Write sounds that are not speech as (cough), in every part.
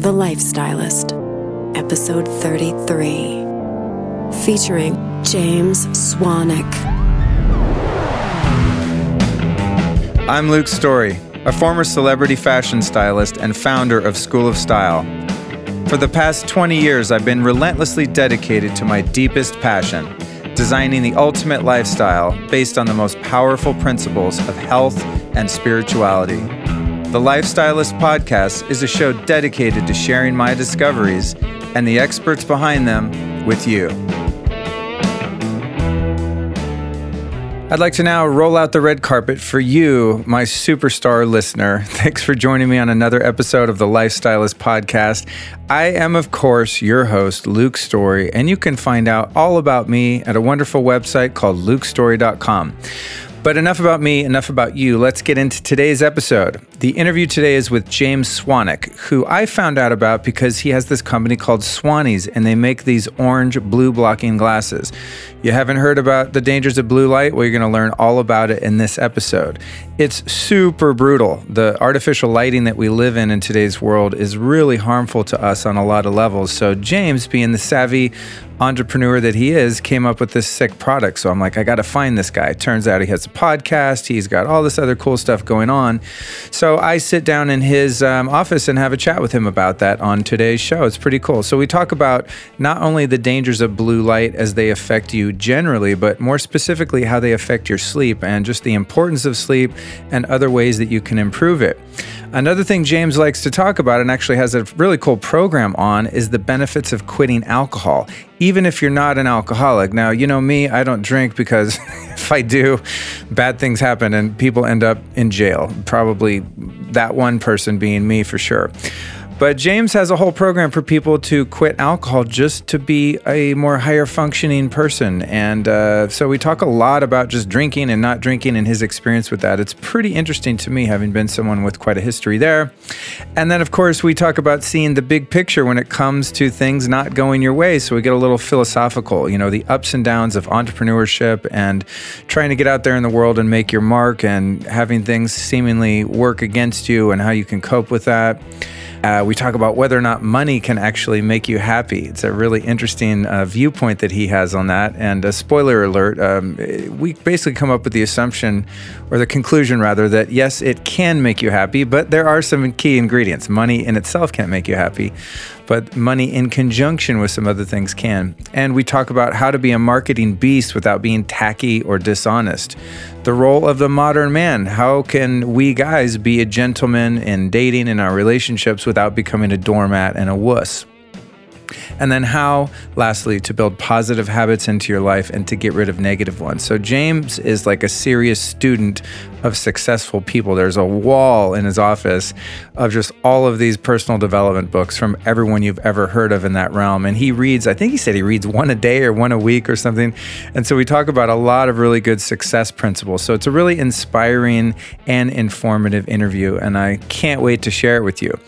The Lifestylist, Episode 33, featuring James Swanwick. I'm Luke Story, a former celebrity fashion stylist and founder of School of Style. For the past 20 years, I've been relentlessly dedicated to my deepest passion designing the ultimate lifestyle based on the most powerful principles of health and spirituality. The Lifestylist Podcast is a show dedicated to sharing my discoveries and the experts behind them with you. I'd like to now roll out the red carpet for you, my superstar listener. (laughs) Thanks for joining me on another episode of the Lifestylist Podcast. I am, of course, your host, Luke Story, and you can find out all about me at a wonderful website called lukestory.com. But enough about me, enough about you. Let's get into today's episode. The interview today is with James Swanwick, who I found out about because he has this company called Swannies and they make these orange blue blocking glasses. You haven't heard about the dangers of blue light? Well, you're going to learn all about it in this episode. It's super brutal. The artificial lighting that we live in in today's world is really harmful to us on a lot of levels. So, James, being the savvy entrepreneur that he is, came up with this sick product. So I'm like, I got to find this guy. Turns out he has a podcast. He's got all this other cool stuff going on. So I sit down in his um, office and have a chat with him about that on today's show. It's pretty cool. So we talk about not only the dangers of blue light as they affect you generally, but more specifically how they affect your sleep and just the importance of sleep and other ways that you can improve it. Another thing James likes to talk about and actually has a really cool program on is the benefits of quitting alcohol, even if you're not an alcoholic. Now, you know me, I don't drink because (laughs) if I do, bad things happen and people end up in jail. Probably that one person being me for sure. But James has a whole program for people to quit alcohol just to be a more higher functioning person. And uh, so we talk a lot about just drinking and not drinking and his experience with that. It's pretty interesting to me, having been someone with quite a history there. And then, of course, we talk about seeing the big picture when it comes to things not going your way. So we get a little philosophical, you know, the ups and downs of entrepreneurship and trying to get out there in the world and make your mark and having things seemingly work against you and how you can cope with that. Uh, we talk about whether or not money can actually make you happy. It's a really interesting uh, viewpoint that he has on that. And a spoiler alert, um, we basically come up with the assumption, or the conclusion rather, that yes, it can make you happy, but there are some key ingredients. Money in itself can't make you happy but money in conjunction with some other things can. And we talk about how to be a marketing beast without being tacky or dishonest. The role of the modern man. How can we guys be a gentleman in dating in our relationships without becoming a doormat and a wuss? And then how, lastly, to build positive habits into your life and to get rid of negative ones. So James is like a serious student of successful people. There's a wall in his office of just all of these personal development books from everyone you've ever heard of in that realm. And he reads, I think he said he reads one a day or one a week or something. And so we talk about a lot of really good success principles. So it's a really inspiring and informative interview. And I can't wait to share it with you.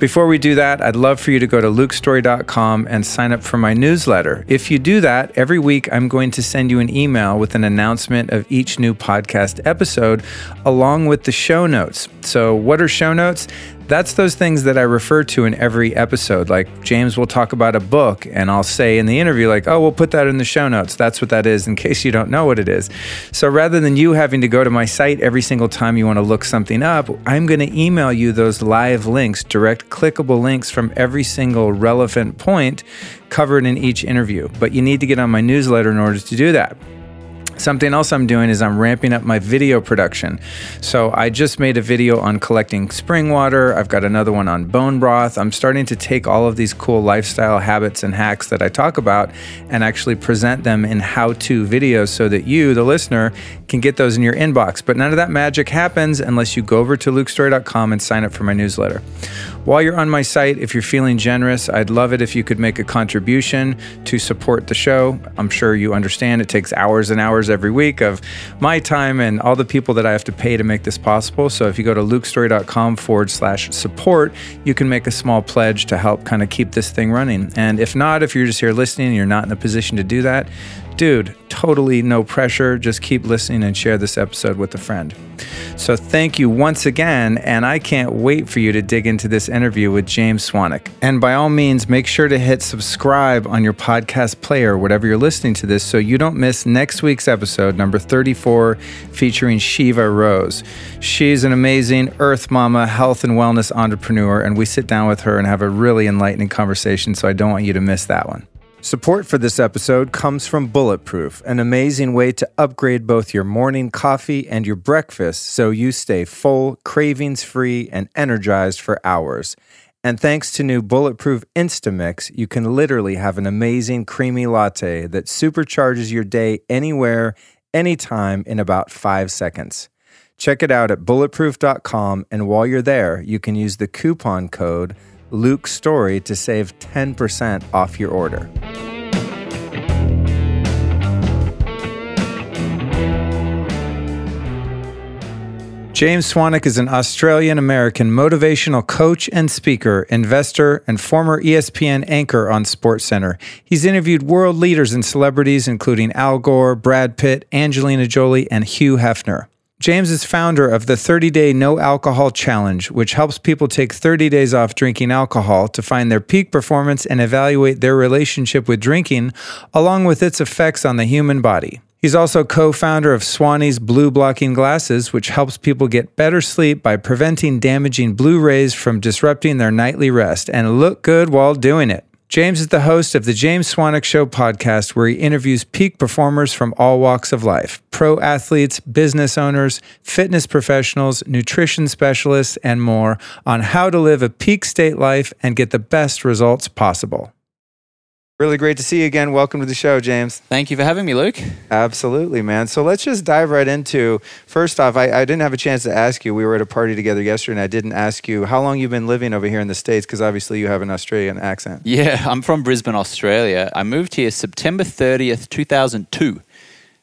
Before we do that, I'd love for you to go to lukestory.com and sign up for my newsletter. If you do that, every week I'm going to send you an email with an announcement of each new podcast episode along with the show notes. So, what are show notes? That's those things that I refer to in every episode. Like James will talk about a book, and I'll say in the interview, like, oh, we'll put that in the show notes. That's what that is, in case you don't know what it is. So rather than you having to go to my site every single time you want to look something up, I'm going to email you those live links, direct clickable links from every single relevant point covered in each interview. But you need to get on my newsletter in order to do that. Something else I'm doing is I'm ramping up my video production. So I just made a video on collecting spring water. I've got another one on bone broth. I'm starting to take all of these cool lifestyle habits and hacks that I talk about and actually present them in how to videos so that you, the listener, can get those in your inbox. But none of that magic happens unless you go over to lukestory.com and sign up for my newsletter. While you're on my site, if you're feeling generous, I'd love it if you could make a contribution to support the show. I'm sure you understand it takes hours and hours every week of my time and all the people that I have to pay to make this possible. So if you go to lukestory.com forward slash support, you can make a small pledge to help kind of keep this thing running. And if not, if you're just here listening and you're not in a position to do that, Dude, totally no pressure. Just keep listening and share this episode with a friend. So, thank you once again, and I can't wait for you to dig into this interview with James Swanwick. And by all means, make sure to hit subscribe on your podcast player, whatever you're listening to this, so you don't miss next week's episode, number 34, featuring Shiva Rose. She's an amazing Earth Mama health and wellness entrepreneur, and we sit down with her and have a really enlightening conversation, so I don't want you to miss that one. Support for this episode comes from Bulletproof, an amazing way to upgrade both your morning coffee and your breakfast so you stay full, cravings free, and energized for hours. And thanks to new Bulletproof Instamix, you can literally have an amazing creamy latte that supercharges your day anywhere, anytime in about five seconds. Check it out at bulletproof.com, and while you're there, you can use the coupon code Luke Story to save 10% off your order. James Swanwick is an Australian American motivational coach and speaker, investor, and former ESPN anchor on SportsCenter. He's interviewed world leaders and celebrities, including Al Gore, Brad Pitt, Angelina Jolie, and Hugh Hefner. James is founder of the 30 Day No Alcohol Challenge, which helps people take 30 days off drinking alcohol to find their peak performance and evaluate their relationship with drinking, along with its effects on the human body. He's also co founder of Swannies Blue Blocking Glasses, which helps people get better sleep by preventing damaging blue rays from disrupting their nightly rest and look good while doing it. James is the host of the James Swanwick Show podcast, where he interviews peak performers from all walks of life pro athletes, business owners, fitness professionals, nutrition specialists, and more on how to live a peak state life and get the best results possible. Really great to see you again. Welcome to the show, James. Thank you for having me, Luke. Absolutely, man. So let's just dive right into. First off, I, I didn't have a chance to ask you. We were at a party together yesterday, and I didn't ask you how long you've been living over here in the states, because obviously you have an Australian accent. Yeah, I'm from Brisbane, Australia. I moved here September 30th, 2002.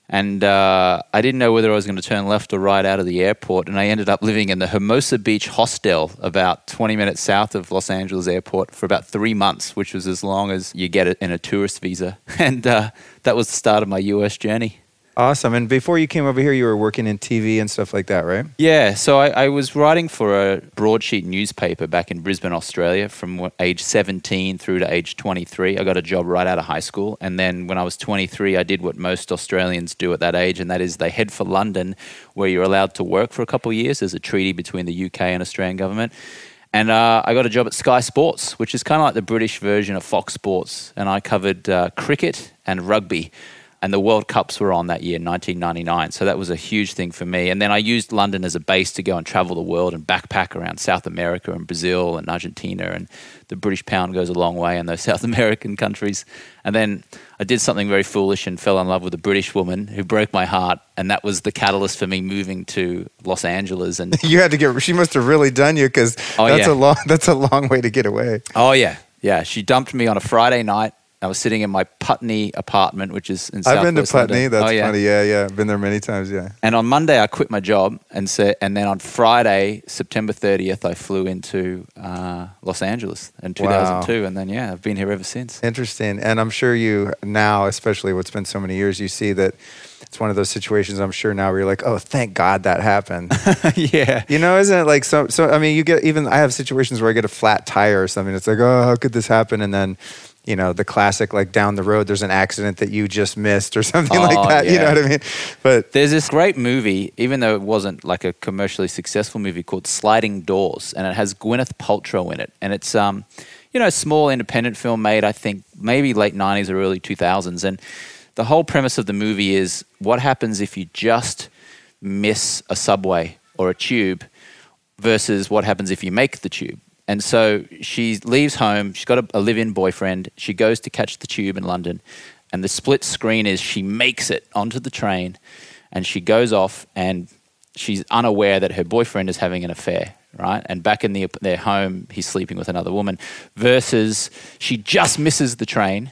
And uh, I didn't know whether I was going to turn left or right out of the airport. And I ended up living in the Hermosa Beach Hostel, about 20 minutes south of Los Angeles Airport, for about three months, which was as long as you get it in a tourist visa. (laughs) And uh, that was the start of my US journey. Awesome. And before you came over here, you were working in TV and stuff like that, right? Yeah, so I, I was writing for a broadsheet newspaper back in Brisbane, Australia, from age 17 through to age 23. I got a job right out of high school. And then when I was 23, I did what most Australians do at that age, and that is they head for London, where you're allowed to work for a couple of years. There's a treaty between the UK and Australian government. And uh, I got a job at Sky Sports, which is kind of like the British version of Fox Sports. And I covered uh, cricket and rugby and the World Cups were on that year, 1999. So that was a huge thing for me. And then I used London as a base to go and travel the world and backpack around South America and Brazil and Argentina. And the British pound goes a long way in those (laughs) South American countries. And then I did something very foolish and fell in love with a British woman who broke my heart. And that was the catalyst for me moving to Los Angeles. And (laughs) You had to get. She must have really done you, because Oh, that's yeah. a long. (laughs) That's a long way to get away. oh, yeah. Yeah. She dumped me on a Friday night. I was sitting in my Putney apartment, which is in I've been to Putney. London. That's oh, yeah. funny. Yeah, yeah. I've been there many times. Yeah. And on Monday, I quit my job, and so, and then on Friday, September 30th, I flew into uh, Los Angeles in 2002, and then yeah, I've been here ever since. Interesting. And I'm sure you now, especially what's been so many years, you see that it's one of those situations. I'm sure now where you're like, oh, thank God that happened. (laughs) yeah, You know, isn't it like so? So I mean, you get even. I have situations where I get a flat tire or something. It's like, oh, how could this happen? And then, you know, the classic like down the road, there's an accident that you just missed or (laughs) something Oh, like that. You know what I mean? But There's this great movie, even though it wasn't like a commercially successful movie, called Sliding Doors, and it has Gwyneth Paltrow in it, and it's um, you know, a small independent film made, I think, maybe late '90s or early 2000s, and the whole premise of the movie is what happens if you just miss a subway or a tube versus what happens if you make the tube. And so she leaves home. She's got a, a live in boyfriend. She goes to catch the tube in London. And the split screen is she makes it onto the train and she goes off and she's unaware that her boyfriend is having an affair, right? And back in the, their home, he's sleeping with another woman. Versus she just misses the train.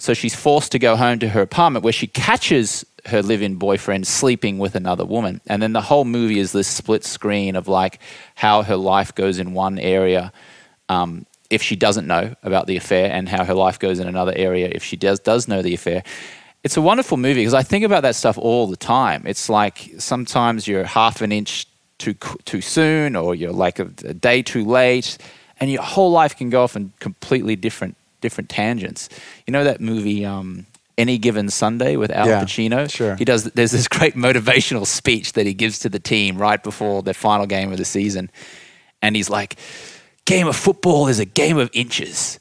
So she's forced to go home to her apartment where she catches her live in boyfriend sleeping with another woman. And then the whole movie is this split screen of like how her life goes in one area um, if she doesn't know about the affair, and how her life goes in another area if she does, does know the affair. it's a wonderful movie because I think about that stuff all the time. It's like sometimes you're half an inch too too soon, or you're like a, a day too late, and your whole life can go off in completely different different tangents. You know that movie, um, Any Given Sunday with Al Yeah, Pacino. sure. He does. There's this (laughs) great motivational speech that he gives to the team right before their final game of the season, and he's like, "Game of football is a game of inches."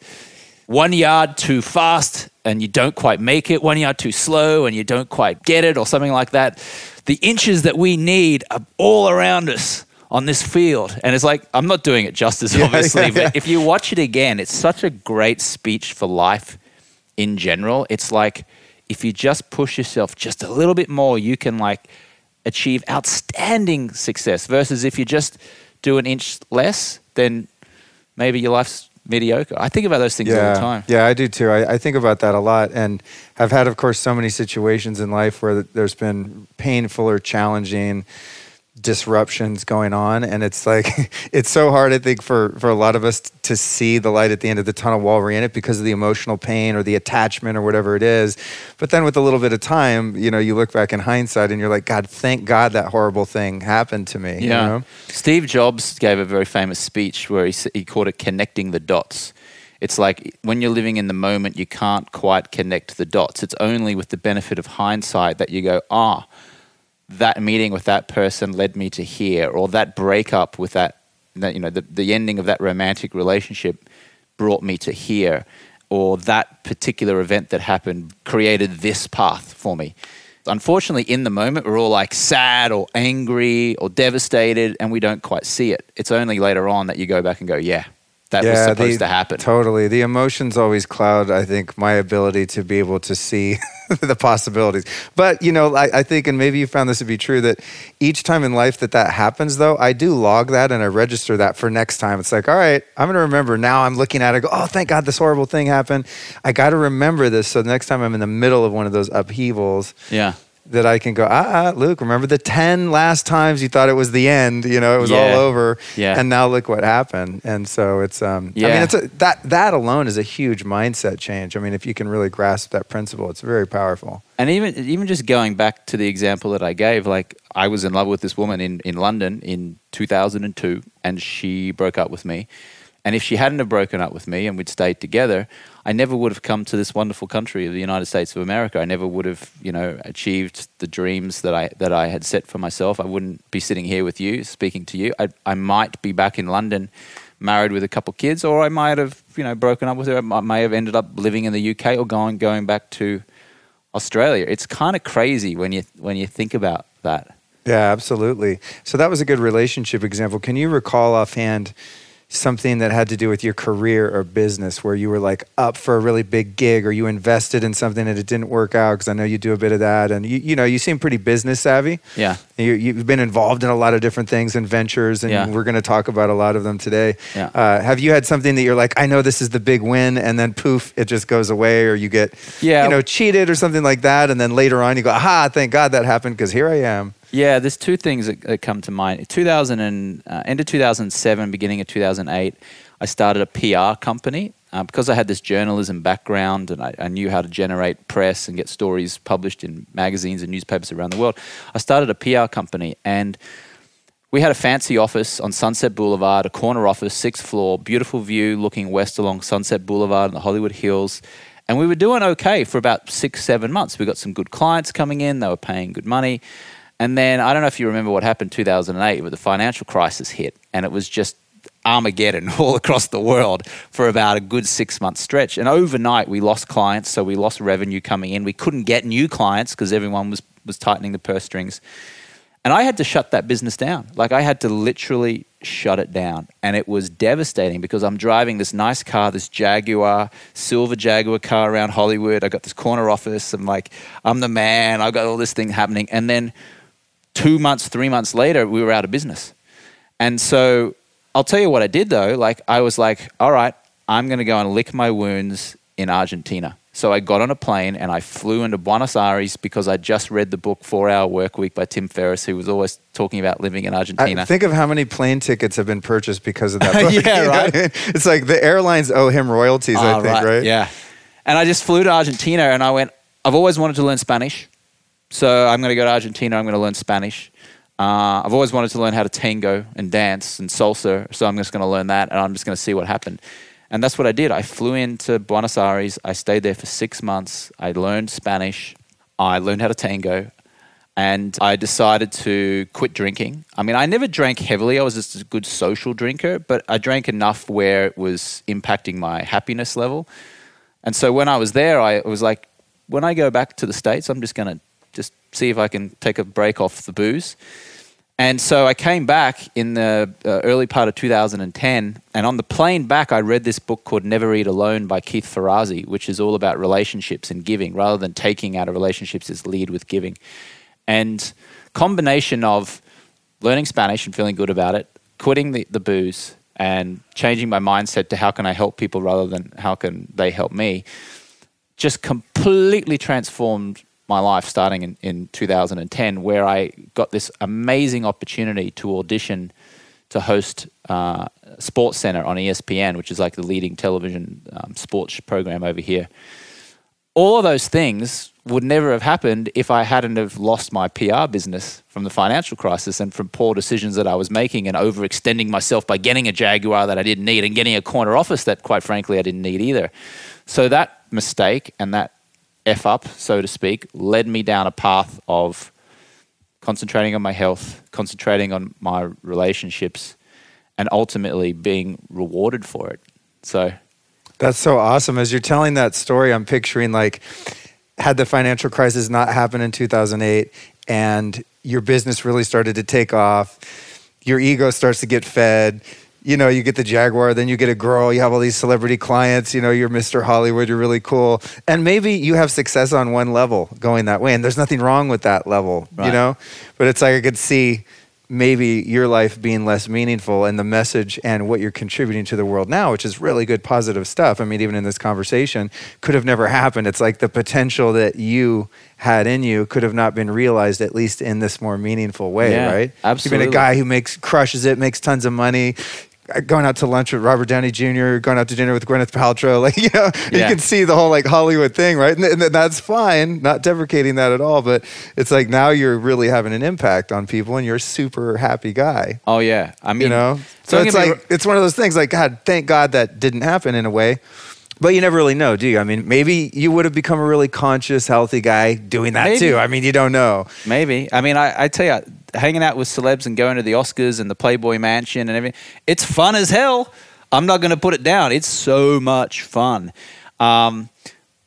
one yard too fast and you don't quite make it, one yard too slow and you don't quite get it, or something like that. The inches that we need are all around us on this field. And it's like, I'm not doing it justice, (laughs) obviously, yeah, yeah. but if you watch it again, it's such a great speech for life in general. It's like, if you just push yourself just a little bit more, you can like achieve outstanding success. Versus if you just do an inch less, then maybe your life's mediocre. I think about those things all the time. Yeah, I do too. I, I think about that a lot, and I've had, of course, so many situations in life where there's been painful or challenging disruptions going on, and it's like (laughs) it's so hard. I think for for a lot of us to see the light at the end of the tunnel while we're in it because of the emotional pain or the attachment or whatever it is. But then with a little bit of time, you know, you look back in hindsight and you're like, God, thank God that horrible thing happened to me. you Yeah. know? Steve Jobs gave a very famous speech where he, he called it connecting the dots. It's like when you're living in the moment, you can't quite connect the dots. It's only with the benefit of hindsight that you go, ah, that meeting with that person led me to here, or that breakup with that, that you know, the, the ending of that romantic relationship brought me to here, or that particular event that happened created this path for me. Unfortunately, in the moment, we're all like sad or angry or devastated, and we don't quite see it. It's only later on that you go back and go, yeah, that was supposed the- to happen. Totally. The emotions always cloud, I think, my ability to be able to see (laughs) the possibilities. But, you know, I, I think, and maybe you found this to be true, that each time in life that that happens, though, I do log that and I register that for next time. It's like, all right, I'm going to remember. Now I'm looking at it, go, oh, thank God this horrible thing happened. I got to remember this. So the next time I'm in the middle of one of those upheavals, yeah. That I can go, ah, ah, Luke, remember the 10 last times you thought it was the end, you know, it was Yeah. all over. Yeah. And now look what happened. And so it's, um, I mean, it's a, that, that alone is a huge mindset change. I mean, if you can really grasp that principle, it's very powerful. And even even just going back to the example that I gave, like I was in love with this woman in, in London in 2002, and she broke up with me. And if she hadn't have broken up with me and we'd stayed together, I never would have come to this wonderful country of the United States of America. I never would have, you know, achieved the dreams that I that I had set for myself. I wouldn't be sitting here with you, speaking to you. I, I might be back in London, married with a couple kids, or I might have, you know, broken up with her. I may have ended up living in the UK or going going back to Australia. It's kind of crazy when you when you think about that. Yeah, absolutely. So that was a good relationship example. Can you recall offhand something that had to do with your career or business where you were like up for a really big gig or you invested in something and it didn't work out? Because I know you do a bit of that. And you, you know, you seem pretty business savvy. Yeah. You, you've been involved in a lot of different things and ventures, and Yeah. we're going to talk about a lot of them today. Yeah. Uh, have you had something that you're like, I know this is the big win, and then poof, it just goes away, or you get, Yeah. you know, cheated or something like that, and then later on you go, aha, thank God that happened because here I am. Yeah, there's two things that, that come to mind. 2000 and uh, end of 2007, beginning of 2008, I started a PR company uh, because I had this journalism background and I, I knew how to generate press and get stories published in magazines and newspapers around the world. I started a PR company and we had a fancy office on Sunset Boulevard, a corner office, sixth floor, beautiful view looking west along Sunset Boulevard and the Hollywood Hills. And we were doing okay for about six, seven months. We got some good clients coming in, they were paying good money. And then I don't know if you remember what happened 2008, but the financial crisis hit, and it was just Armageddon (laughs) all across the world for about a good six month stretch. And overnight, we lost clients, so we lost revenue coming in. We couldn't get new clients because everyone was, was tightening the purse strings. And I had to shut that business down. Like I had to literally shut it down. And it was devastating because I'm driving this nice car, this Jaguar, silver Jaguar car around Hollywood. I got this corner office. I'm like, I'm the man. I've got all this thing happening. And then two months, three months later, we were out of business. And so I'll tell you what I did though. Like I was like, all right, I'm going to go and lick my wounds in Argentina. So I got on a plane and I flew into Buenos Aires because I just read the book Four Hour Work Week by Tim Ferriss, who was always talking about living in Argentina. I think of how many plane tickets have been purchased because of that (laughs) book. Yeah, (laughs) right. what I mean? It's like the airlines owe him royalties, I Ah, think, right? Yeah. And I just flew to Argentina and I went, I've always wanted to learn Spanish. So I'm going to go to Argentina. I'm going to learn Spanish. Uh, I've always wanted to learn how to tango and dance and salsa. So I'm just going to learn that and I'm just going to see what happened. And that's what I did. I flew into Buenos Aires. I stayed there for six months. I learned Spanish. I learned how to tango. And I decided to quit drinking. I mean, I never drank heavily. I was just a good social drinker, but I drank enough where it was impacting my happiness level. And so when I was there, I was like, when I go back to the States, I'm just going to just see if I can take a break off the booze. And so I came back in the uh, early part of 2010, and on the plane back, I read this book called Never Eat Alone by Keith Ferrazzi, which is all about relationships and giving. Rather than taking out of relationships, is lead with giving. And combination of learning Spanish and feeling good about it, quitting the, the booze, and changing my mindset to how can I help people rather than how can they help me, just completely transformed my life starting in, in 2010, where I got this amazing opportunity to audition to host uh, Sports Center on ESPN, which is like the leading television um, sports program over here. All of those things would never have happened if I hadn't have lost my PR business from the financial crisis and from poor decisions that I was making and overextending myself by getting a Jaguar that I didn't need and getting a corner office that, quite frankly, I didn't need either. So that mistake and that F up, so to speak, led me down a path of concentrating on my health, concentrating on my relationships, and ultimately being rewarded for it. So that's so awesome. As you're telling that story, I'm picturing like, had the financial crisis not happened in 2008 and your business really started to take off, your ego starts to get fed, you know, you get the Jaguar, then you get a girl, you have all these celebrity clients, you know, you're Mr. Hollywood, you're really cool. And maybe you have success on one level going that way. And there's nothing wrong with that level, right. you know? But it's like I could see maybe your life being less meaningful and the message and what you're contributing to the world now, which is really good, positive stuff. I mean, even in this conversation, could have never happened. It's like the potential that you had in you could have not been realized, at least in this more meaningful way, yeah, right? Absolutely. You've been a guy who makes crushes it, makes tons of money, Uh, going out to lunch with Robert Downey Jr., going out to dinner with Gwyneth Paltrow. (laughs) Like, you know, yeah. you can see the whole like Hollywood thing, right? And, and, that's fine, not deprecating that at all. But it's like now you're really having an impact on people and you're a super happy guy. Oh, yeah. I mean, you know, so it's like, it's one of those things like, God, thank God that didn't happen in a way. But you never really know, do you? I mean, maybe you would have become a really conscious, healthy guy doing that maybe. too. I mean, you don't know. Maybe. I mean, I, I tell you, hanging out with celebs and going to the Oscars and the Playboy Mansion and everything. It's fun as hell. I'm not going to put it down. It's so much fun. Um,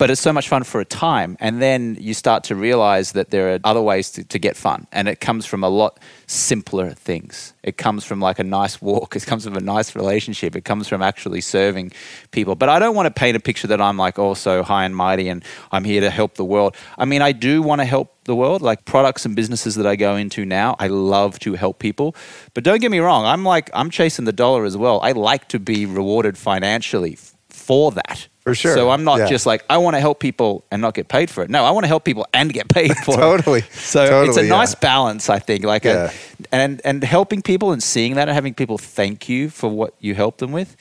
but it's so much fun for a time. And then you start to realize that there are other ways to, to, get fun. And it comes from a lot simpler things. It comes from like a nice walk, it comes from a nice relationship, it comes from actually serving people. But I don't want to paint a picture that I'm like, oh, so high and mighty and I'm here to help the world. I mean, I do want to help the world, like products and businesses that I go into now. I love to help people. But don't get me wrong, I'm like, I'm chasing the dollar as well. I like to be rewarded financially for that. For sure. So I'm not yeah. just like I want to help people and not get paid for it. No, I want to help people and get paid (laughs) for totally. it. So totally, So it's a yeah. nice balance, I think. Like yeah. a, and and helping people and seeing that and having people thank you for what you help them with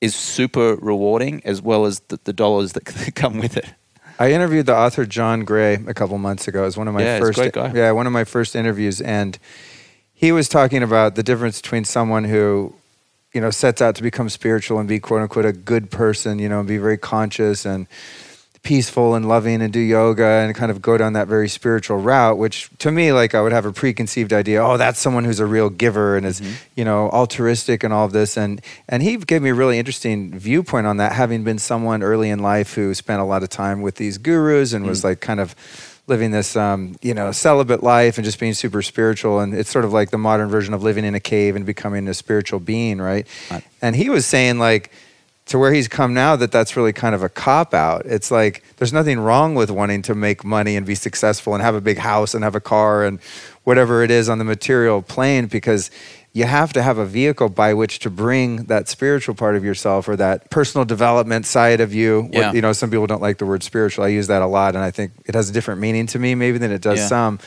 is super rewarding, as well as the, the dollars that (laughs) come with it. I interviewed the author John Gray a couple months ago. It was one of my yeah, first yeah one of my first interviews, and he was talking about the difference between someone who you know, sets out to become spiritual and be quote unquote a good person, you know, and be very conscious and peaceful and loving and do yoga and kind of go down that very spiritual route, which to me, like I would have a preconceived idea, oh, that's someone who's a real giver and is, mm-hmm. you know, altruistic and all of this. And and he gave me a really interesting viewpoint on that, having been someone early in life who spent a lot of time with these gurus and mm-hmm. was mm. like kind of living this um, you know celibate life and just being super spiritual. And it's sort of like the modern version of living in a cave and becoming a spiritual being right, right. and he was saying like to where he's come now that that's really kind of a cop out. It's like there's nothing wrong with wanting to make money and be successful and have a big house and have a car and whatever it is on the material plane because you have to have a vehicle by which to bring that spiritual part of yourself or that personal development side of you. Yeah. you know, some people don't like the word spiritual. I use that a lot, and I think it has a different meaning to me maybe than it does yeah. some.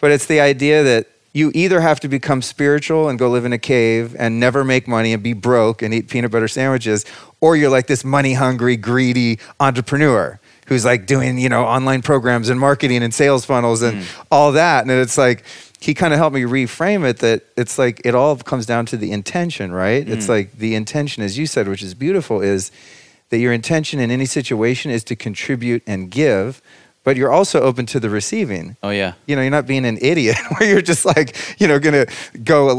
But it's the idea that you either have to become spiritual and go live in a cave and never make money and be broke and eat peanut butter sandwiches, or you're like this money hungry, greedy entrepreneur who's like doing you know online programs and marketing and sales funnels and mm. all that. And it's like he kind of helped me reframe it that it's like it all comes down to the intention right? It's mm. like the intention as you said which is beautiful is that your intention in any situation is to contribute and give but you're also open to the receiving Oh yeah. you know, you're not being an idiot (laughs) where you're just like, you know, gonna go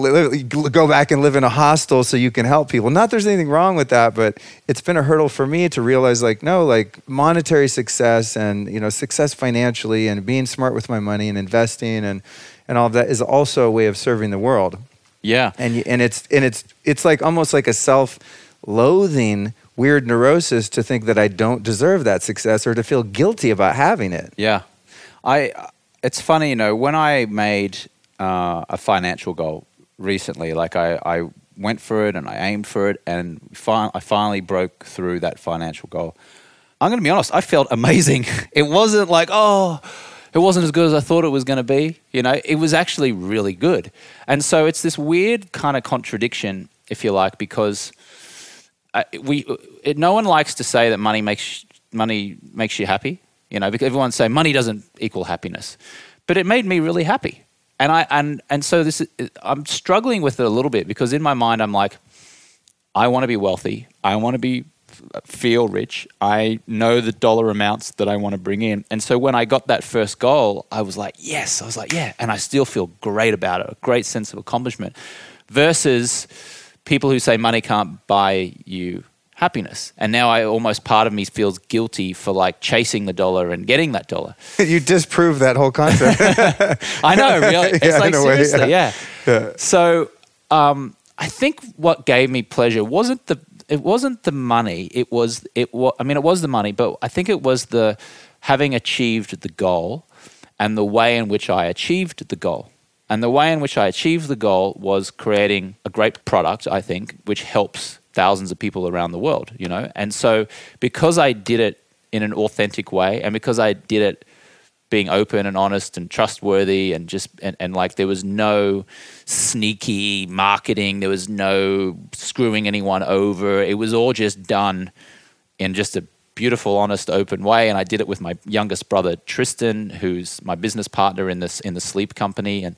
go back and live in a hostel so you can help people. Not there's anything wrong with that, but it's been a hurdle for me to realize like, no, like monetary success and you know, success financially and being smart with my money and investing and and all of that is also a way of serving the world. Yeah. And you, and it's and it's it's like almost like a self-loathing weird neurosis to think that I don't deserve that success or to feel guilty about having it. Yeah, I. It's funny, you know, when I made uh, a financial goal recently, like I, I went for it and I aimed for it, and fi- I finally broke through that financial goal. I'm going to be honest, I felt amazing. (laughs) It wasn't like, oh, it wasn't as good as I thought it was going to be. You know, it was actually really good. And so it's this weird kind of contradiction, if you like, because we it, no one likes to say that money makes money makes you happy. You know, because everyone say money doesn't equal happiness, but it made me really happy. And I and and so this is- I'm struggling with it a little bit because in my mind I'm like, I want to be wealthy. I want to be feel rich. I know the dollar amounts that I want to bring in. And so when I got that first goal, I was like, yes. I was like, yeah. And I still feel great about it, a great sense of accomplishment. Versus people who say money can't buy you happiness. And now I almost part of me feels guilty for like chasing the dollar and getting that dollar. (laughs) you disprove that whole concept. (laughs) I know, really. (laughs) It's Yeah, like a way, seriously, yeah. yeah. So um, I think what gave me pleasure wasn't the it wasn't the money. It was it was I mean it was the money, but I think it was the having achieved the goal and the way in which I achieved the goal. And the way in which I achieved the goal was creating a great product, I think, which helps thousands of people around the world, you know? And so because I did it in an authentic way and because I did it being open and honest and trustworthy and just and, and like there was no sneaky marketing there was no screwing anyone over it was all just done in just a beautiful honest open way and i did it with my youngest brother tristan who's my business partner in this in the sleep company. And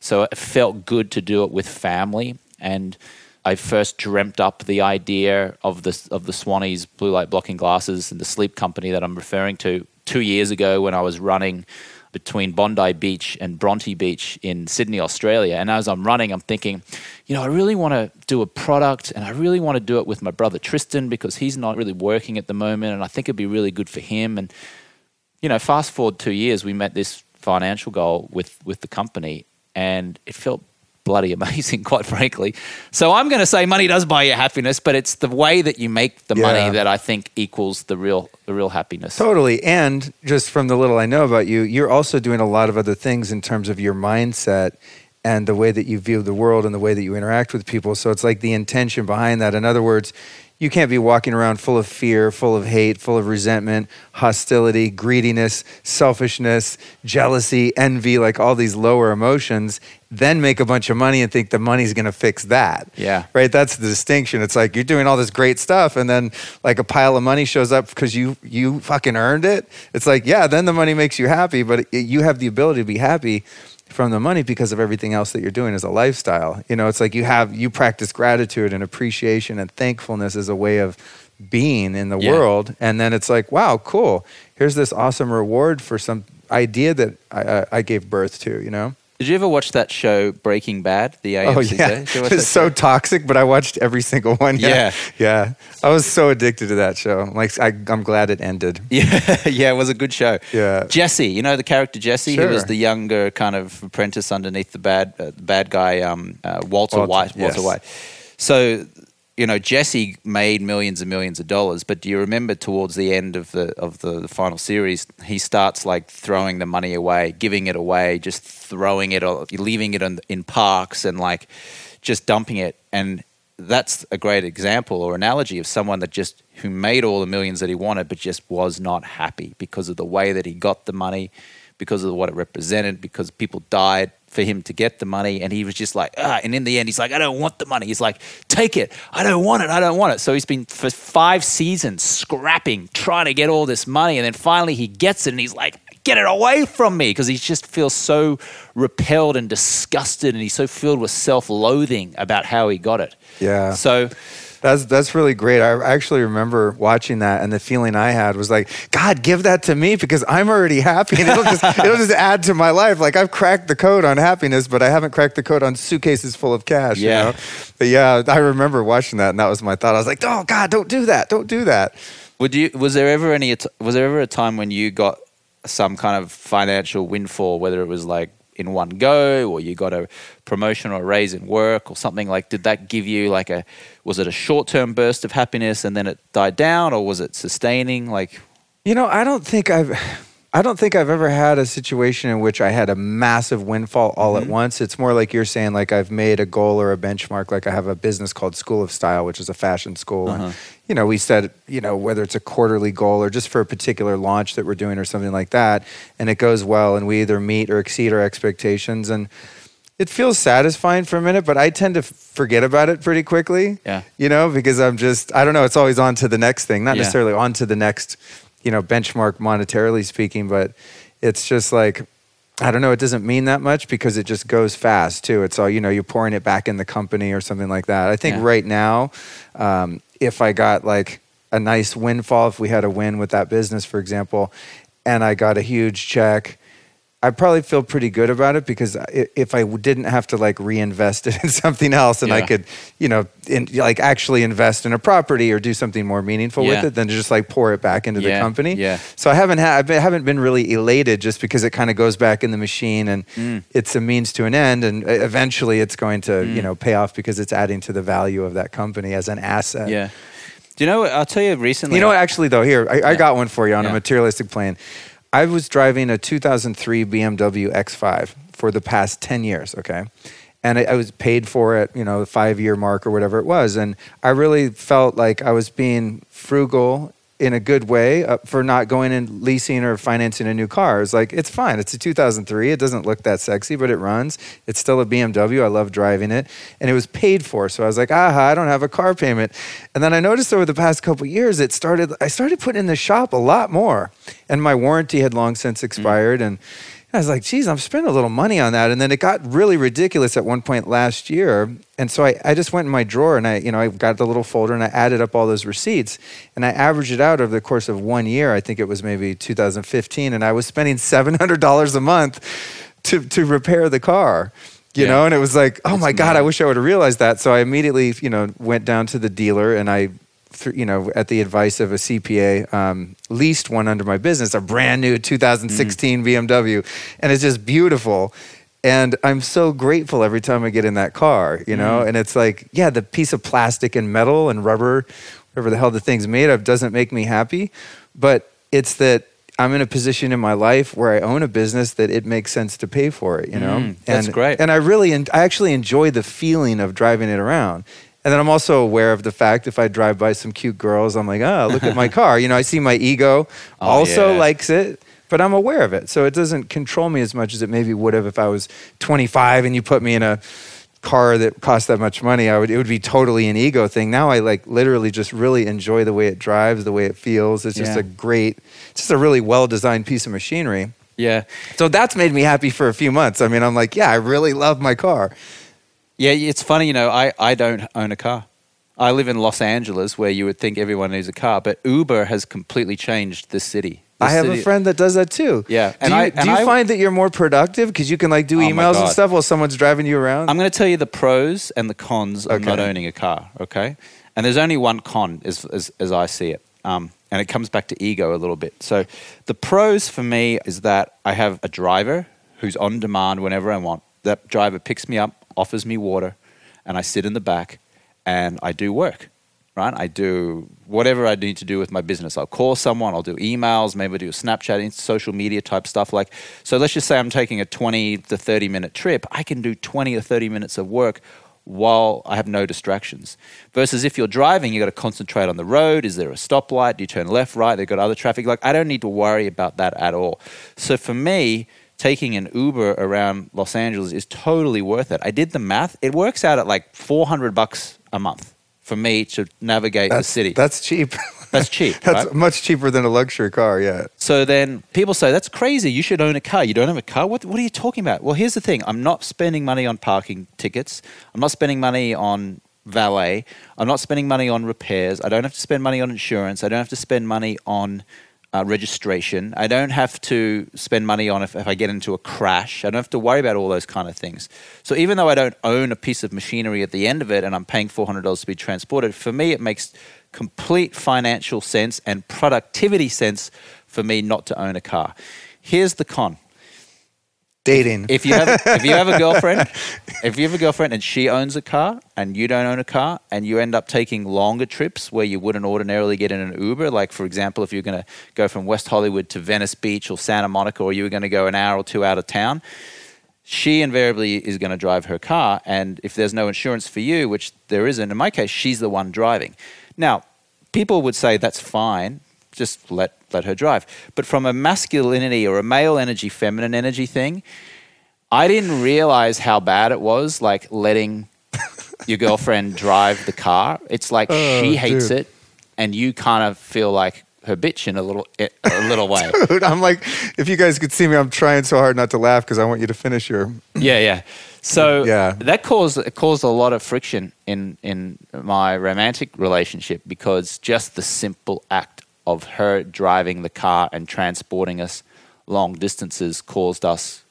so it felt good to do it with family. And I first dreamt up the idea of the of the Swannies blue light blocking glasses and the sleep company that I'm referring to two years ago when I was running between Bondi Beach and Bronte Beach in Sydney, Australia. And as I'm running, I'm thinking, you know, I really want to do a product and I really want to do it with my brother Tristan because he's not really working at the moment and I think it'd be really good for him. And, you know, fast forward two years, we met this financial goal with, with the company and it felt bloody (laughs) amazing, quite frankly. So I'm going to say money does buy you happiness, but it's the way that you make the Yeah. money that I think equals the real the real happiness. Totally. And just from the little I know about you, you're also doing a lot of other things in terms of your mindset and the way that you view the world and the way that you interact with people. So it's like the intention behind that. In other words, you can't be walking around full of fear, full of hate, full of resentment, hostility, greediness, selfishness, jealousy, envy, like all these lower emotions, then make a bunch of money and think the money's going to fix that. Yeah. right? That's the distinction. It's like you're doing all this great stuff and then like a pile of money shows up because you you fucking earned it. It's like yeah then the money makes you happy but it, you have the ability to be happy from the money because of everything else that you're doing as a lifestyle. You know it's like you have you practice gratitude and appreciation and thankfulness as a way of being in the Yeah. world. And then it's like wow cool. Here's this awesome reward for some idea that I, I, I gave birth to you know Did you ever watch that show Breaking Bad? The AMC Oh show? yeah, Did you watch it's so toxic. But I watched every single one. Yeah, Yeah. (laughs) yeah. I was so addicted to that show. Like I, I'm glad it ended. (laughs) Yeah, yeah, it was a good show. Yeah. Jesse, you know the character Jesse, who was the younger kind of apprentice underneath the bad uh, bad guy, um, uh, Walter, Walter, White. Walter yes. White. So, you know, Jesse made millions and millions of dollars, but do you remember towards the end of the of the, the final series, he starts like throwing the money away, giving it away, just throwing it, leaving it in, in parks, and like just dumping it. And that's a great example or analogy of someone that just who made all the millions that he wanted, but just was not happy because of the way that he got the money, because of what it represented, because people died for him to get the money. And he was just like, ah. And in the end, he's like, I don't want the money. He's like, take it. I don't want it. I don't want it. So he's been for five seasons scrapping, trying to get all this money. And then finally he gets it and he's like, get it away from me because he just feels so repelled and disgusted and he's so filled with self-loathing about how he got it. Yeah. So That's that's really great. I actually remember watching that, and the feeling I had was like, God, give that to me because I'm already happy, (laughs) and it'll just it'll just add to my life. Like I've cracked the code on happiness, but I haven't cracked the code on suitcases full of cash. Yeah. You know? But yeah, I remember watching that, and that was my thought. I was like, Oh God, don't do that, don't do that. Would you? Was there ever any? Was there ever a time when you got some kind of financial windfall, whether it was like in one go, or you got a promotion or a raise in work, or something like? Did that give you like a? Was it a short term burst of happiness and then it died down, or was it sustaining? Like, You know, I don't think I've I don't think I've ever had a situation in which I had a massive windfall all at mm-hmm. once. It's more like you're saying like I've made a goal or a benchmark like I have a business called School of Style, which is a fashion school and uh-huh. you know, we said, you know, whether it's a quarterly goal or just for a particular launch that we're doing or something like that, and it goes well and we either meet or exceed our expectations and it feels satisfying for a minute, but I tend to forget about it pretty quickly. Yeah. You know, because I'm just, I don't know, it's always on to the next thing, not Yeah. necessarily on to the next, you know, benchmark monetarily speaking, but it's just like, I don't know, it doesn't mean that much because it just goes fast too. It's all, you know, you're pouring it back in the company or something like that. I think Yeah. right now, um, if I got like a nice windfall, if we had a win with that business, for example, and I got a huge check, I probably feel pretty good about it because if I didn't have to like reinvest it (laughs) in something else and I could, you know, in, like actually invest in a property or do something more meaningful Yeah. with it than to just like pour it back into the company. yeah. So I haven't had, I haven't been really elated just because it kind of goes back in the machine and Mm. it's a means to an end. And uh, eventually it's going to, Mm. you know, pay off because it's adding to the value of that company as an asset. yeah. Do you know? what? I'll tell you recently. You know what? Actually, though, here I, I got one for you on Yeah. a materialistic plane. I was driving a 2003 BMW X5 for the past 10 years. Okay, and I, was paid for it. You know, the five year mark or whatever it was, and I really felt like I was being frugal in a good way uh, for not going and leasing or financing a new car. It's like it's fine. It's a 2003. It doesn't look that sexy, but it runs. It's still a BMW. I love driving it, and it was paid for. So I was like, aha, I don't have a car payment. And then I noticed over the past couple years, it started. I started putting in the shop a lot more, and my warranty had long since expired, and. I was like, geez, I'm spending a little money on that. And then it got really ridiculous at one point last year. And so I, I just went in my drawer and I, you know, I got the little folder and I added up all those receipts and I averaged it out over the course of one year. I think it was maybe 2015. And I was spending $700 a month to, to repair the car. You Yeah. know, and it was like, oh my God, I wish I would have realized that. So I immediately, you know, went down to the dealer and I you know, at the advice of a CPA, um, leased one under my business, a brand new 2016 BMW, and it's just beautiful. And I'm so grateful every time I get in that car, you know. And it's like, yeah, the piece of plastic and metal and rubber, whatever the hell the thing's made of, doesn't make me happy. But it's that I'm in a position in my life where I own a business that it makes sense to pay for it, you know. Mm, that's and, great. And I really, I actually enjoy the feeling of driving it around. And then I'm also aware of the fact if I drive by some cute girls, I'm like, oh, look at my (laughs) car. You know, I see my ego Oh, also yeah. likes it, but I'm aware of it. So it doesn't control me as much as it maybe would have if I was 25 and you put me in a car that cost that much money. I would, it would be totally an ego thing. Now I like literally just really enjoy the way it drives, the way it feels. It's just Yeah. a great, it's just a really well designed piece of machinery. Yeah. So that's made me happy for a few months. I mean, I'm like, yeah, I really love my car. Yeah, it's funny, you know, I, I don't own a car. I live in Los Angeles where you would think everyone needs a car, but Uber has completely changed this city. I have city- a friend that does that too. Yeah, Do and you, I- do you I- find that you're more productive because you can like do Oh emails and stuff while someone's driving you around? I'm going to tell you the pros and the cons of not owning a car, okay? And there's only one con as, as, as I see it. Um, and it comes back to ego a little bit. So the pros for me is that I have a driver who's on demand whenever I want. That driver picks me up, offers me water, and I sit in the back and I do work. Right? I do whatever I need to do with my business. I'll call someone, I'll do emails, maybe do a Snapchat, Inst- social media type stuff. Like, so let's just say I'm taking a 20 to 30 minute trip. I can do 20 or 30 minutes of work while I have no distractions. Versus if you're driving, you got to concentrate on the road. Is there a stoplight? Do you turn left, right? They've got other traffic. Like, I don't need to worry about that at all. So for me, taking an Uber around Los Angeles is totally worth it. I did the math. It works out at like 400 bucks a month for me to navigate That's the city. That's cheap. (laughs) That's cheap, (laughs) that's right? much cheaper than a luxury car. Yeah. So then people say, that's crazy. You should own a car. You don't have a car? What, what are you talking about? Well, here's the thing I'm not spending money on parking tickets. I'm not spending money on valet. I'm not spending money on repairs. I don't have to spend money on insurance. I don't have to spend money on uh, registration. I don't have to spend money on if, if I get into a crash. I don't have to worry about all those kind of things. So even though I don't own a piece of machinery at the end of it and I'm paying $400 to be transported, for me, it makes complete financial sense and productivity sense for me not to own a car. Here's the con. Dating. If you have if you have a (laughs) girlfriend, if you have a girlfriend and she owns a car and you don't own a car and you end up taking longer trips where you wouldn't ordinarily get in an Uber, like for example, if you're going to go from West Hollywood to Venice Beach or Santa Monica or you were going to go an hour or two out of town, she invariably is going to drive her car and if there's no insurance for you, which there isn't in my case, she's the one driving. Now, people would say that's fine, just let let her drive. But from a masculinity or a male energy, feminine energy thing, I didn't realize how bad it was, like letting (laughs) your girlfriend drive the car. It's like Oh, she hates dude. it, and you kind of feel like her bitch in a little eh, a little way. (laughs) Dude, I'm like, if you guys could see me, I'm trying so hard not to laugh because I want you to finish your. yeah, yeah. So (laughs) Yeah. that caused it caused a lot of friction in in my romantic relationship because just the simple act of her driving the car and transporting us long distances caused us,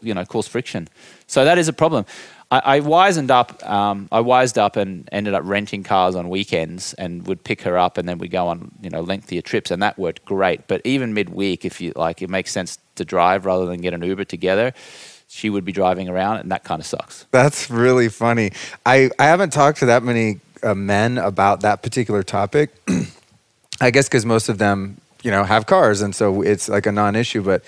you know, caused friction. So that is a problem. I, I wisened up. Um, I wised up and ended up renting cars on weekends and would pick her up and then we'd go on you know lengthier trips and that worked great. But even midweek, if you like, it makes sense to drive rather than get an Uber together. She would be driving around and that kind of sucks. That's really funny. I, I haven't talked to that many uh, men about that particular topic. (clears throat) I guess because most of them, you know, have cars, and so it's like a non-issue. But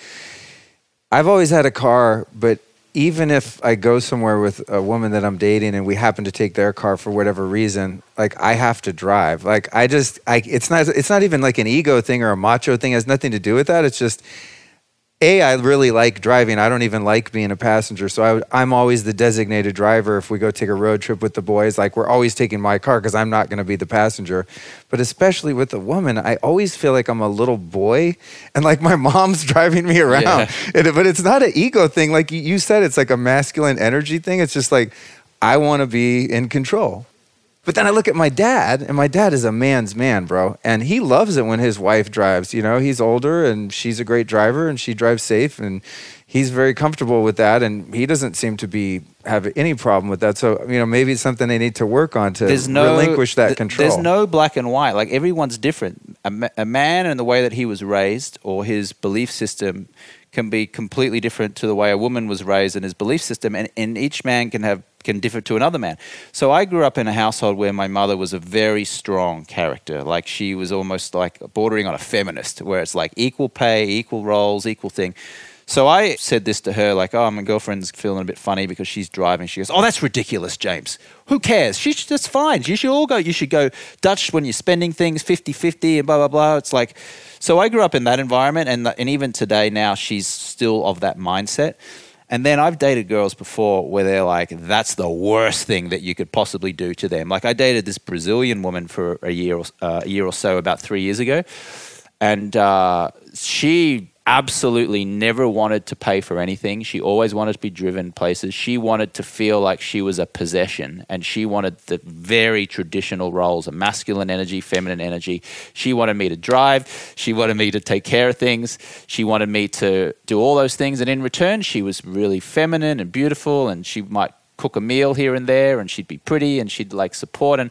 I've always had a car, but even if I go somewhere with a woman that I'm dating and we happen to take their car for whatever reason, like I have to drive. Like I just, I it's not, it's not even like an ego thing or a macho thing. It has nothing to do with that. It's just a, I really like driving. I don't even like being a passenger. So I, I'm always the designated driver if we go take a road trip with the boys. Like we're always taking my car because I'm not going to be the passenger. But especially with a woman, I always feel like I'm a little boy and like my (laughs) mom's driving me around. Yeah. And- but it's not an ego thing. Like you- you said, it's like a masculine energy thing. It's just like, I want to be in control. But then I look at my dad, and my dad is a man's man, bro. And he loves it when his wife drives. You know, he's older and she's a great driver and she drives safe and he's very comfortable with that. And he doesn't seem to be have any problem with that. So, you know, maybe it's something they need to work on to there's no relinquish that th- control. There's no black and white. Like everyone's different. A, ma- a man and the way that he was raised or his belief system can be completely different to the way a woman was raised in his belief system. And, and each man can have can differ to another man. So I grew up in a household where my mother was a very strong character. Like she was almost like bordering on a feminist, where it's like equal pay, equal roles, equal thing. So I said this to her, like, oh, my girlfriend's feeling a bit funny because she's driving. She goes, oh, that's ridiculous, James. Who cares? She's just fine. You should all go. You should go Dutch when you're spending things 50 50 and blah, blah, blah. It's like, so I grew up in that environment. And, and even today, now, she's still of that mindset. And then I've dated girls before where they're like, that's the worst thing that you could possibly do to them. Like I dated this Brazilian woman for a year or, uh, a year or so, about three years ago. And uh, she absolutely never wanted to pay for anything. She always wanted to be driven places. She wanted to feel like she was a possession and she wanted the very traditional roles of masculine energy, feminine energy. She wanted me to drive. She wanted me to take care of things. She wanted me to do all those things. And in return, she was really feminine and beautiful and she might cook a meal here and there and she'd be pretty and she'd like support. And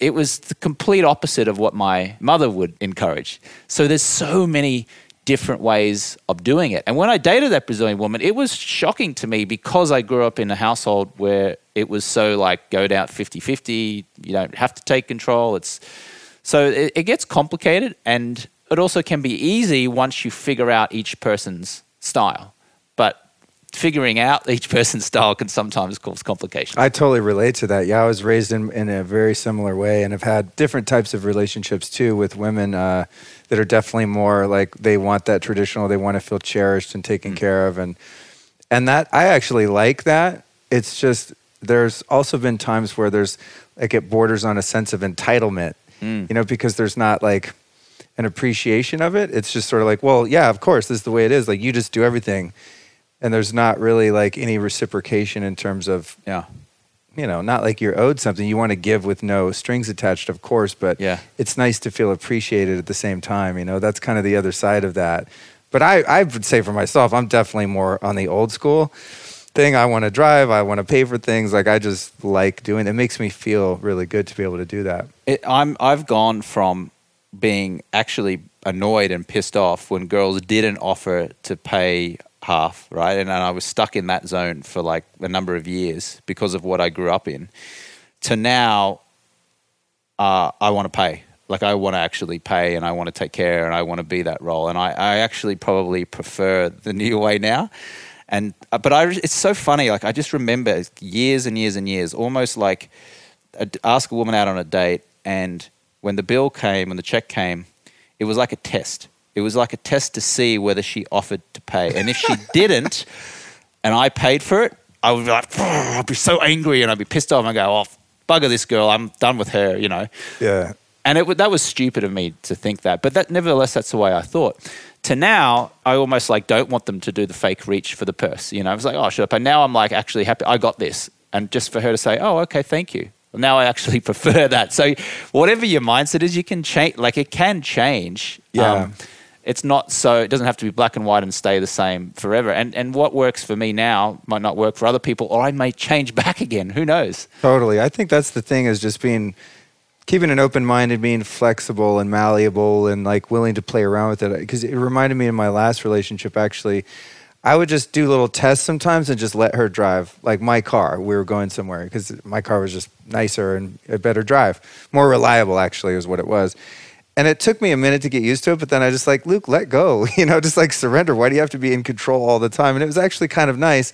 it was the complete opposite of what my mother would encourage. So there's so many different ways of doing it. And when I dated that Brazilian woman, it was shocking to me because I grew up in a household where it was so like go down 50-50, you don't have to take control. It's so it, it gets complicated and it also can be easy once you figure out each person's style. But figuring out (laughs) each person's style can sometimes cause complications. I totally relate to that. Yeah, I was raised in, in a very similar way and have had different types of relationships too with women uh, that are definitely more like they want that traditional, they want to feel cherished and taken Mm. care of. And, and that I actually like that. It's just, there's also been times where there's like it borders on a sense of entitlement, Mm. you know, because there's not like an appreciation of it. It's just sort of like, well, yeah, of course, this is the way it is. Like you just do everything. And there's not really like any reciprocation in terms of yeah. You know, not like you're owed something. You want to give with no strings attached, of course, but Yeah. it's nice to feel appreciated at the same time. You know, that's kind of the other side of that. But I, I would say for myself, I'm definitely more on the old school thing. I want to drive. I want to pay for things. Like I just like doing. It makes me feel really good to be able to do that. It, I'm I've gone from being actually annoyed and pissed off when girls didn't offer to pay half, right? And, and I was stuck in that zone for like a number of years because of what I grew up in. To now, uh, I want to pay. Like I want to actually pay, and I want to take care, and I want to be that role. And I, I actually probably prefer the (laughs) new way now. And uh, but I, it's so funny. Like I just remember years and years and years, almost like ask a woman out on a date, and when the bill came, when the check came, it was like a test. It was like a test to see whether she offered to pay, and if she (laughs) didn't, and I paid for it, I would be like, I'd be so angry, and I'd be pissed off, and I go, "Oh, bugger this girl! I'm done with her," you know. Yeah. And it, that was stupid of me to think that, but that nevertheless, that's the way I thought. To now, I almost like don't want them to do the fake reach for the purse. You know, I was like, oh, should I pay? Now I'm like actually happy. I got this, and just for her to say, oh, okay, thank you. Now I actually (laughs) prefer that. So whatever your mindset is, you can change. Like it can change. Um, Yeah. It's not so. It doesn't have to be black and white and stay the same forever. And and what works for me now might not work for other people, or I may change (laughs) back again. Who knows? Totally. I think that's the thing is just being keeping an open mind and being flexible and malleable and like willing to play around with it. Because it reminded me in my last relationship actually. I would just do little tests sometimes and just let her drive, like my car. We were going somewhere because my car was just nicer and a better drive, more reliable. Actually, is what it was. And it took me a minute to get used to it, but then I just like Luke, let go, (laughs) you know, just like surrender. Why do you have to be in control all the time? And it was actually kind of nice,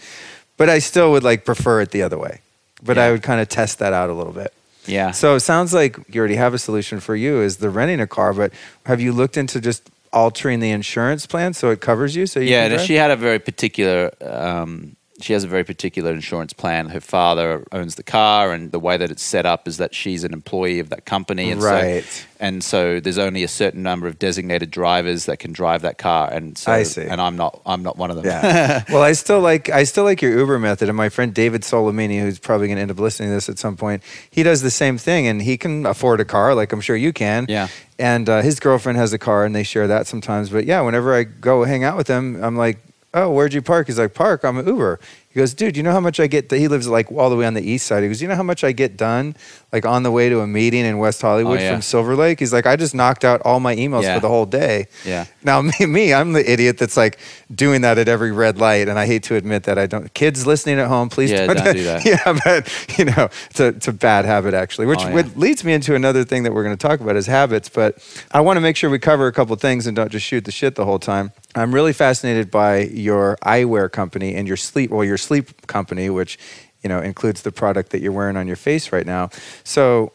but I still would like prefer it the other way. But I would kind of test that out a little bit. Yeah. So it sounds like you already have a solution for you is the renting a car, but have you looked into just altering the insurance plan so it covers you? So you yeah, she had a very particular. Um, she has a very particular insurance plan. Her father owns the car, and the way that it's set up is that she's an employee of that company, and Right. So, and so there's only a certain number of designated drivers that can drive that car, and so I see. and I'm not. I'm not one of them. Yeah. (laughs) well, I still like I still like your Uber method, and my friend David Solomini, who's probably going to end up listening to this at some point, he does the same thing, and he can afford a car, like I'm sure you can. Yeah. And uh, his girlfriend has a car, and they share that sometimes. But yeah, whenever I go hang out with him, I'm like, "Oh, where'd you park?" He's like, "Park. I'm an Uber." He goes, "Dude, you know how much I get?" He lives like all the way on the east side. He goes, "You know how much I get done, like on the way to a meeting in West Hollywood Oh, yeah. from Silver Lake?" He's like, "I just knocked out all my emails Yeah. for the whole day." Yeah. Now, (laughs) me, me, I'm the idiot that's like doing that at every red light, and I hate to admit that I don't. Kids listening at home, please Yeah, don't, don't do (laughs) that. yeah, but you know, it's a it's a bad habit actually, which Oh, yeah. would, leads me into another thing that we're going to talk about is habits. But I want to make sure we cover a couple things and don't just shoot the shit the whole time. I'm really fascinated by your eyewear company and your sleep, well, your sleep company, which you know includes the product that you're wearing on your face right now. So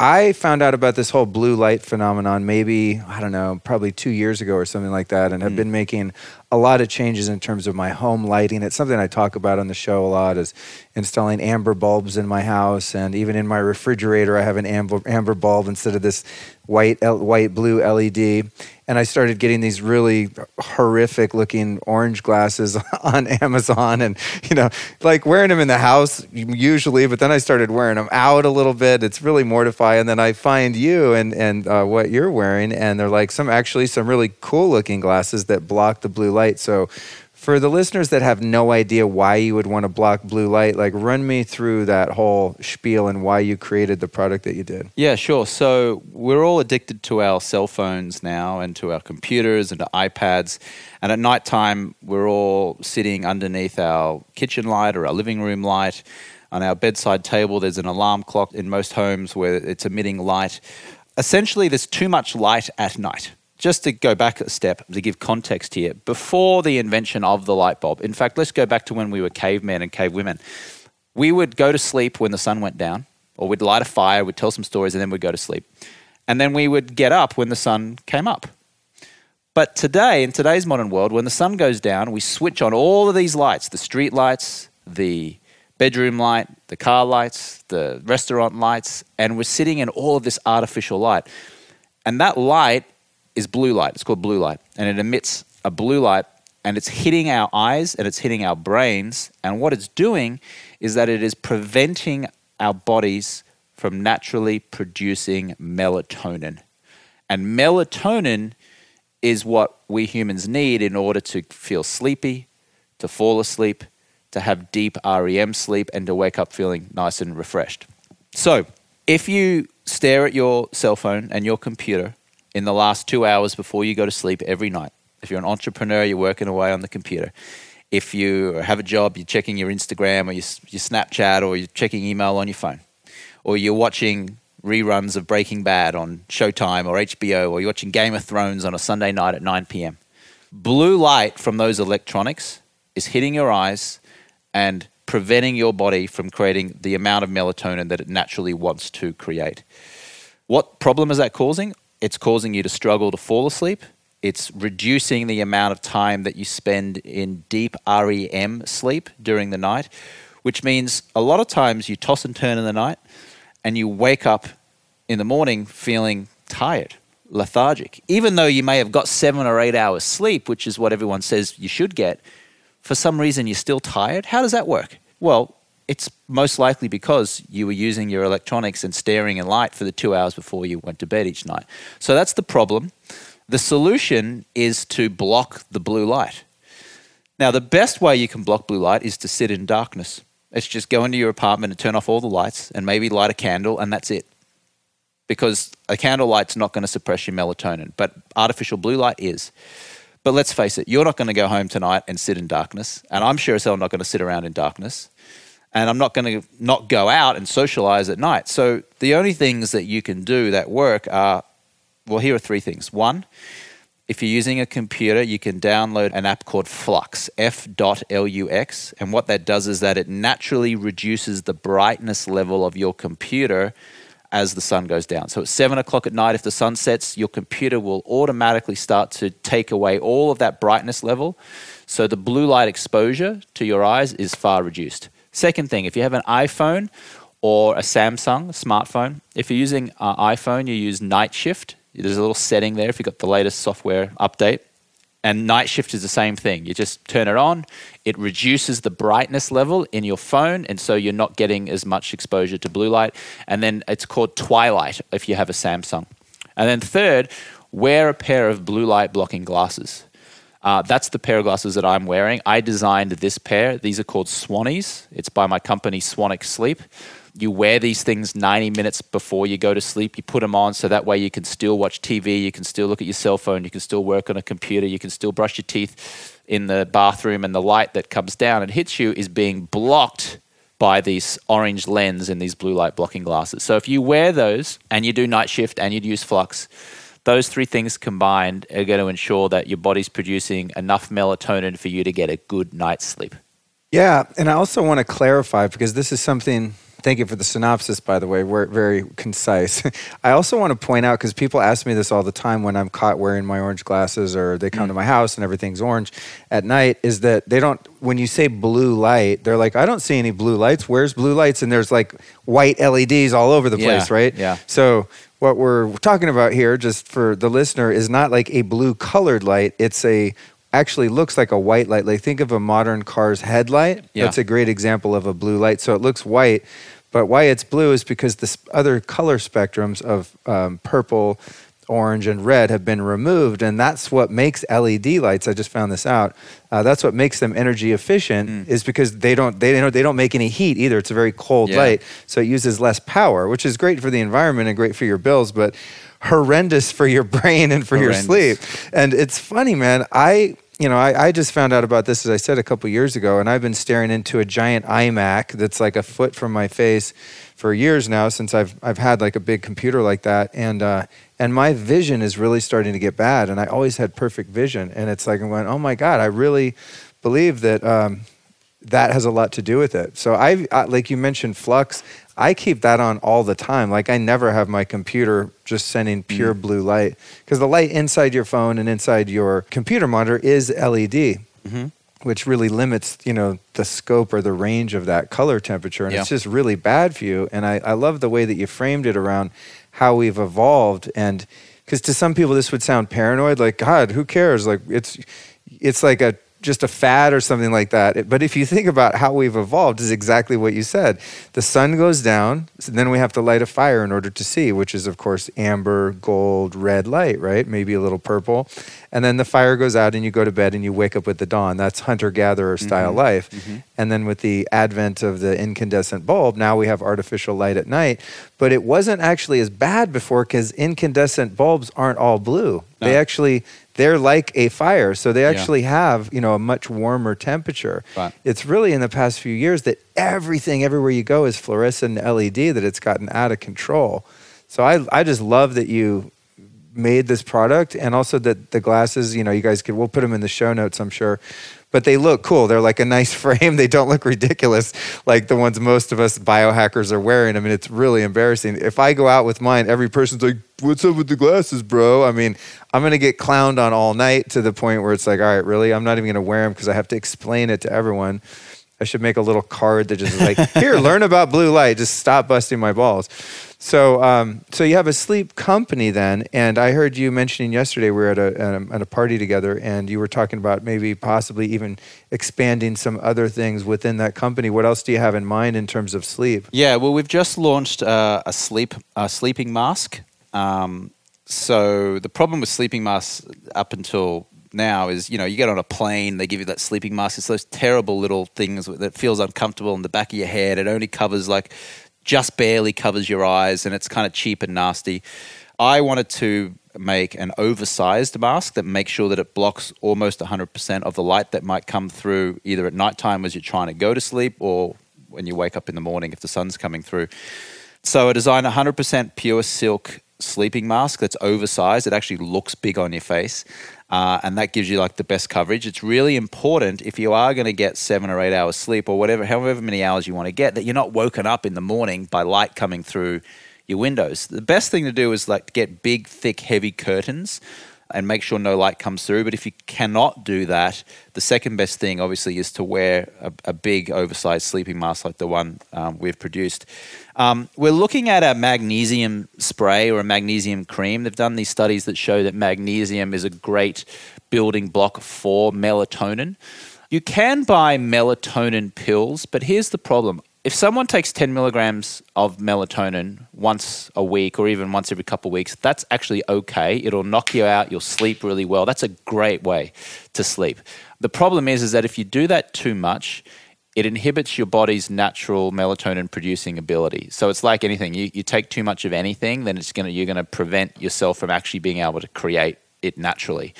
I found out about this whole blue light phenomenon maybe, I don't know, probably two years ago or something like that, and have hmm. been making a lot of changes in terms of my home lighting. It's something I talk about on the show a lot is installing amber bulbs in my house and even in my refrigerator I have an amber amber bulb instead of this white white blue LED. And I started getting these really horrific looking orange glasses (laughs) on Amazon and you know, like wearing them in the house usually, but then I started wearing them out a little bit. It's really mortifying. And then I find you and and uh, what you're wearing, and they're like some actually some really cool looking glasses that block the blue light. So. For the listeners that have no idea why you would want to block blue light, like run me through that whole spiel and why you created the product that you did. Yeah, sure. So we're all addicted to our cell phones now and to our computers and to iPads. And at nighttime, we're all sitting underneath our kitchen light or our living room light. On our bedside table, there's an alarm clock in most homes where it's emitting light. Essentially, there's too much light at night. Just to go back a step to give context here, before the invention of the light bulb, in fact, let's go back to when we were cavemen and cavewomen. We would go to sleep when the sun went down, or we'd light a fire, we'd tell some stories, and then we'd go to sleep. And then we would get up when the sun came up. But today, in today's modern world, when the sun goes down, we switch on all of these lights the street lights, the bedroom light, the car lights, the restaurant lights, and we're sitting in all of this artificial light. And that light is blue light. It's called blue light. And it emits a blue light and it's hitting our eyes and it's hitting our brains. And what it's doing is that it is preventing our bodies from naturally producing melatonin. And melatonin is what we humans need in order to feel sleepy, to fall asleep, to have deep REM sleep, and to wake up feeling nice and refreshed. So, if you stare at your cell phone and your computer in the last two hours before you go to sleep every night, if you're an entrepreneur, you're working away on the computer. If you have a job, you're checking your Instagram or your, your Snapchat or you're checking email on your phone, or you're watching reruns of Breaking Bad on Showtime or HBO, or you're watching Game of Thrones on a Sunday night at 9 p.m. Blue light from those electronics is hitting your eyes and preventing your body from creating the amount of melatonin that it naturally wants to create. What problem is that causing? It's causing you to struggle to fall asleep. It's reducing the amount of time that you spend in deep REM sleep during the night, which means a lot of times you toss and turn in the night and you wake up in the morning feeling tired, lethargic. Even though you may have got seven or eight hours sleep, which is what everyone says you should get, for some reason you're still tired. How does that work? Well, it's most likely because you were using your electronics and staring in light for the two hours before you went to bed each night. So that's the problem. The solution is to block the blue light. Now, the best way you can block blue light is to sit in darkness. It's just go into your apartment and turn off all the lights and maybe light a candle, and that's it. Because a candle light's not going to suppress your melatonin, but artificial blue light is. But let's face it, you're not going to go home tonight and sit in darkness. And I'm sure as hell not going to sit around in darkness. And I'm not going to not go out and socialize at night. So the only things that you can do that work are well, here are three things. One, if you're using a computer, you can download an app called Flux, F.lux. And what that does is that it naturally reduces the brightness level of your computer as the sun goes down. So at seven o'clock at night, if the sun sets, your computer will automatically start to take away all of that brightness level. So the blue light exposure to your eyes is far reduced. Second thing, if you have an iPhone or a Samsung smartphone, if you're using an iPhone, you use night shift. There's a little setting there if you've got the latest software update. And night shift is the same thing. You just turn it on, it reduces the brightness level in your phone, and so you're not getting as much exposure to blue light. And then it's called twilight if you have a Samsung. And then third, wear a pair of blue light blocking glasses. Uh, that's the pair of glasses that I'm wearing. I designed this pair. These are called Swannies. It's by my company Swanwick Sleep you wear these things 90 minutes before you go to sleep. You put them on so that way you can still watch TV, you can still look at your cell phone, you can still work on a computer, you can still brush your teeth in the bathroom, and the light that comes down and hits you is being blocked by these orange lens and these blue light blocking glasses. So if you wear those and you do night shift and you use flux, those three things combined are going to ensure that your body's producing enough melatonin for you to get a good night's sleep. Yeah, and I also want to clarify because this is something Thank you for the synopsis, by the way. We're very concise. (laughs) I also want to point out because people ask me this all the time when I'm caught wearing my orange glasses or they come mm. to my house and everything's orange at night. Is that they don't, when you say blue light, they're like, I don't see any blue lights. Where's blue lights? And there's like white LEDs all over the place, yeah, right? Yeah. So what we're talking about here, just for the listener, is not like a blue colored light. It's a actually looks like a white light. Like think of a modern car's headlight. Yeah. That's a great example of a blue light. So it looks white, but why it's blue is because the other color spectrums of um, purple, orange, and red have been removed, and that's what makes LED lights. I just found this out. Uh, that's what makes them energy efficient mm. is because they don't they don't they don't make any heat either. It's a very cold yeah. light, so it uses less power, which is great for the environment and great for your bills, but horrendous for your (laughs) brain and for horrendous. your sleep. And it's funny, man. I you know, I, I, just found out about this, as I said, a couple years ago, and I've been staring into a giant iMac that's like a foot from my face for years now since I've, I've had like a big computer like that. And uh, and my vision is really starting to get bad. And I always had perfect vision, and it's like I went, oh my god, I really believe that. Um, that has a lot to do with it. So I, I, like you mentioned, flux. I keep that on all the time. Like I never have my computer just sending pure mm. blue light because the light inside your phone and inside your computer monitor is LED. Mm-hmm. Which really limits, you know, the scope or the range of that color temperature, and yeah. it's just really bad for you. And I, I love the way that you framed it around how we've evolved, and because to some people this would sound paranoid, like God, who cares? Like it's, it's like a just a fad or something like that. But if you think about how we've evolved, is exactly what you said. The sun goes down, so then we have to light a fire in order to see, which is of course amber, gold, red light, right? Maybe a little purple. And then the fire goes out and you go to bed and you wake up with the dawn. That's hunter gatherer style mm-hmm. life. Mm-hmm. And then with the advent of the incandescent bulb, now we have artificial light at night. But it wasn't actually as bad before because incandescent bulbs aren't all blue. No. They ah. actually they're like a fire. So they actually yeah. have, you know, a much warmer temperature. Right. It's really in the past few years that everything everywhere you go is fluorescent LED that it's gotten out of control. So I I just love that you made this product and also that the glasses, you know, you guys could we'll put them in the show notes, I'm sure but they look cool. They're like a nice (laughs) frame. They don't look ridiculous like the ones most of us biohackers are wearing. I mean, it's really embarrassing. If I go out with mine, every person's like, What's up with the glasses, bro? I mean, I'm going to get clowned on all night to the point where it's like, All right, really? I'm not even going to wear them because I have to explain it to everyone. I should make a little card that just is like, Here, (laughs) learn about blue light. Just stop busting my balls. So, um, so you have a sleep company then, and I heard you mentioning yesterday we were at a, at a, at a party together, and you were talking about maybe possibly even expanding some other things within that company. What else do you have in mind in terms of sleep? Yeah, well, we've just launched uh, a sleep a sleeping mask. Um, so the problem with sleeping masks up until now is you know you get on a plane they give you that sleeping mask it's those terrible little things that feels uncomfortable in the back of your head it only covers like just barely covers your eyes and it's kind of cheap and nasty. I wanted to make an oversized mask that makes sure that it blocks almost 100% of the light that might come through either at nighttime as you're trying to go to sleep or when you wake up in the morning if the sun's coming through. So I designed a 100% pure silk sleeping mask that's oversized. It actually looks big on your face uh, and that gives you like the best coverage. It's really important if you are going to get seven or eight hours sleep or whatever, however many hours you want to get, that you're not woken up in the morning by light coming through your windows. The best thing to do is like get big, thick, heavy curtains and make sure no light comes through. But if you cannot do that, the second best thing, obviously, is to wear a, a big, oversized sleeping mask like the one um, we've produced. Um, we're looking at a magnesium spray or a magnesium cream. They've done these studies that show that magnesium is a great building block for melatonin. You can buy melatonin pills, but here's the problem if someone takes 10 milligrams of melatonin once a week or even once every couple of weeks, that's actually okay. It'll knock you out. You'll sleep really well. That's a great way to sleep. The problem is, is that if you do that too much, it inhibits your body's natural melatonin producing ability. So it's like anything. You, you take too much of anything, then it's gonna you're gonna prevent yourself from actually being able to create it naturally.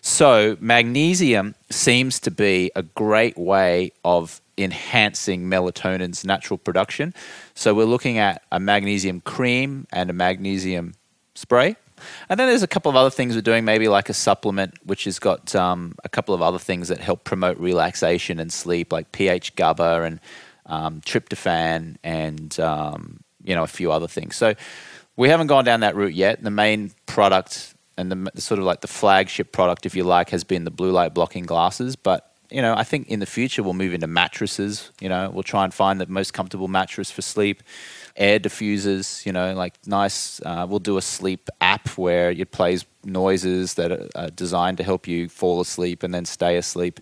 So magnesium seems to be a great way of enhancing melatonin's natural production. So we're looking at a magnesium cream and a magnesium spray. And then there's a couple of other things we're doing, maybe like a supplement, which has got um, a couple of other things that help promote relaxation and sleep, like pH GABA and um, tryptophan and um, you know a few other things. So we haven't gone down that route yet. The main product and the, the sort of like the flagship product, if you like, has been the blue light blocking glasses, but you know, I think in the future we'll move into mattresses. You know, we'll try and find the most comfortable mattress for sleep. Air diffusers, you know, like nice. Uh, we'll do a sleep app where it plays noises that are designed to help you fall asleep and then stay asleep.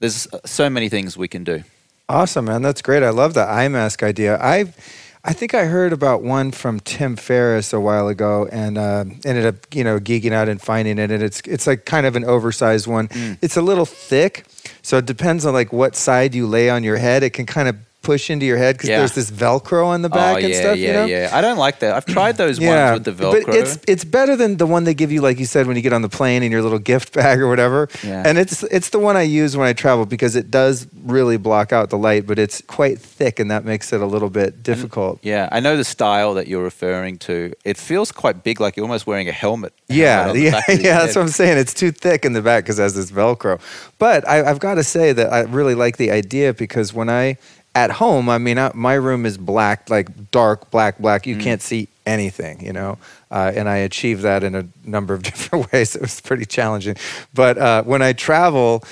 There's uh, so many things we can do. Awesome, man. That's great. I love the eye mask idea. I've I think I heard about one from Tim Ferriss a while ago, and uh, ended up you know geeking out and finding it. And it's it's like kind of an oversized one. Mm. It's a little thick, so it depends on like what side you lay on your head. It can kind of push into your head because Yeah. there's this Velcro on the back oh and yeah, stuff. yeah, you know? yeah. I don't like that. I've tried those ones with the Velcro. But it's it's better than the one they give you, like you said, when you get on the plane in your little gift (laughs) bag or whatever. Yeah. And it's it's the one I use when I travel because it does really block out the light, but it's quite thick, and that makes it a little bit difficult. yeah, I know the style that you're referring to. It feels quite big, like you're almost wearing a helmet. Yeah, yeah, yeah. That's what I'm saying. It's too thick in the back because it has this Velcro. But I, I've got to say that I really like the idea because when I at home, I mean, I, my room is black, like dark black, black. Mm. You can't see anything, you know. Uh, and I achieved that in a number of (laughs) different ways. It was pretty challenging. But uh, when I travel.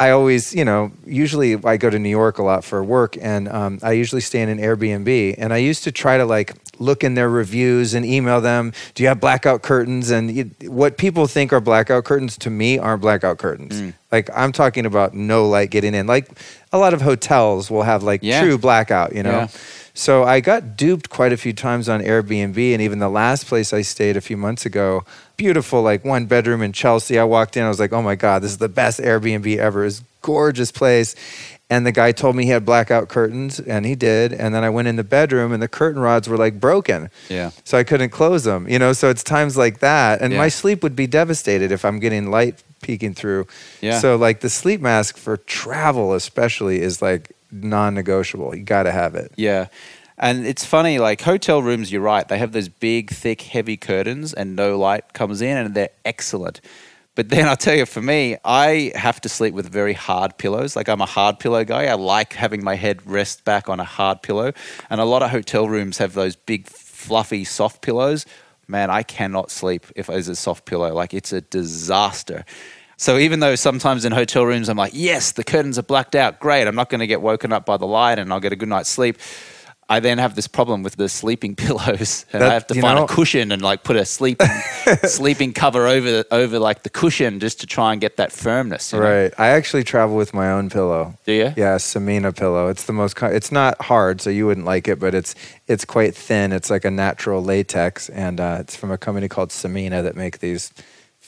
I always, you know, usually I go to New York a lot for work, and um, I usually stay in an Airbnb. And I used to try to like look in their reviews and email them. Do you have blackout curtains? And you, what people think are blackout curtains to me aren't blackout curtains. Mm. Like I'm talking about no light getting in. Like a lot of hotels will have like Yeah. true blackout, you know. Yeah. So I got duped quite a few times on Airbnb, and even the last place I stayed a few months ago, beautiful, like one bedroom in Chelsea. I walked in, I was like, oh my god, this is the best Airbnb ever. It's gorgeous place. And the guy told me he had blackout curtains, and he did. And then I went in the bedroom, and the curtain rods were like broken. Yeah. So I couldn't close them, you know. So it's times like that, and Yeah. my sleep would be devastated if I'm getting light peeking through. Yeah. So like the sleep mask for travel, especially, is like non-negotiable. You got to have it. Yeah. And it's funny, like hotel rooms, you're right. They have those big, thick, heavy curtains and no light comes in and they're excellent. But then I'll tell you, for me, I have to sleep with very hard pillows. Like I'm a hard pillow guy. I like having my head rest back on a hard pillow. And a lot of hotel rooms have those big, fluffy, soft pillows. Man, I cannot sleep if it's a soft pillow. Like it's a disaster. So even though sometimes in hotel rooms I'm like, yes, the curtains are blacked out, great. I'm not going to get woken up by the light and I'll get a good night's sleep. I then have this problem with the sleeping (laughs) pillows, and That- I have to find know- a cushion and like put a sleeping (laughs) sleeping cover over the, over like the cushion just to try and get that firmness. you know? Right. I actually travel with my own pillow. Do you? Yeah, Samina pillow. It's the most. It's not hard, so you wouldn't like it, but it's it's quite thin. It's like a natural latex, and uh, it's from a company called Samina that make these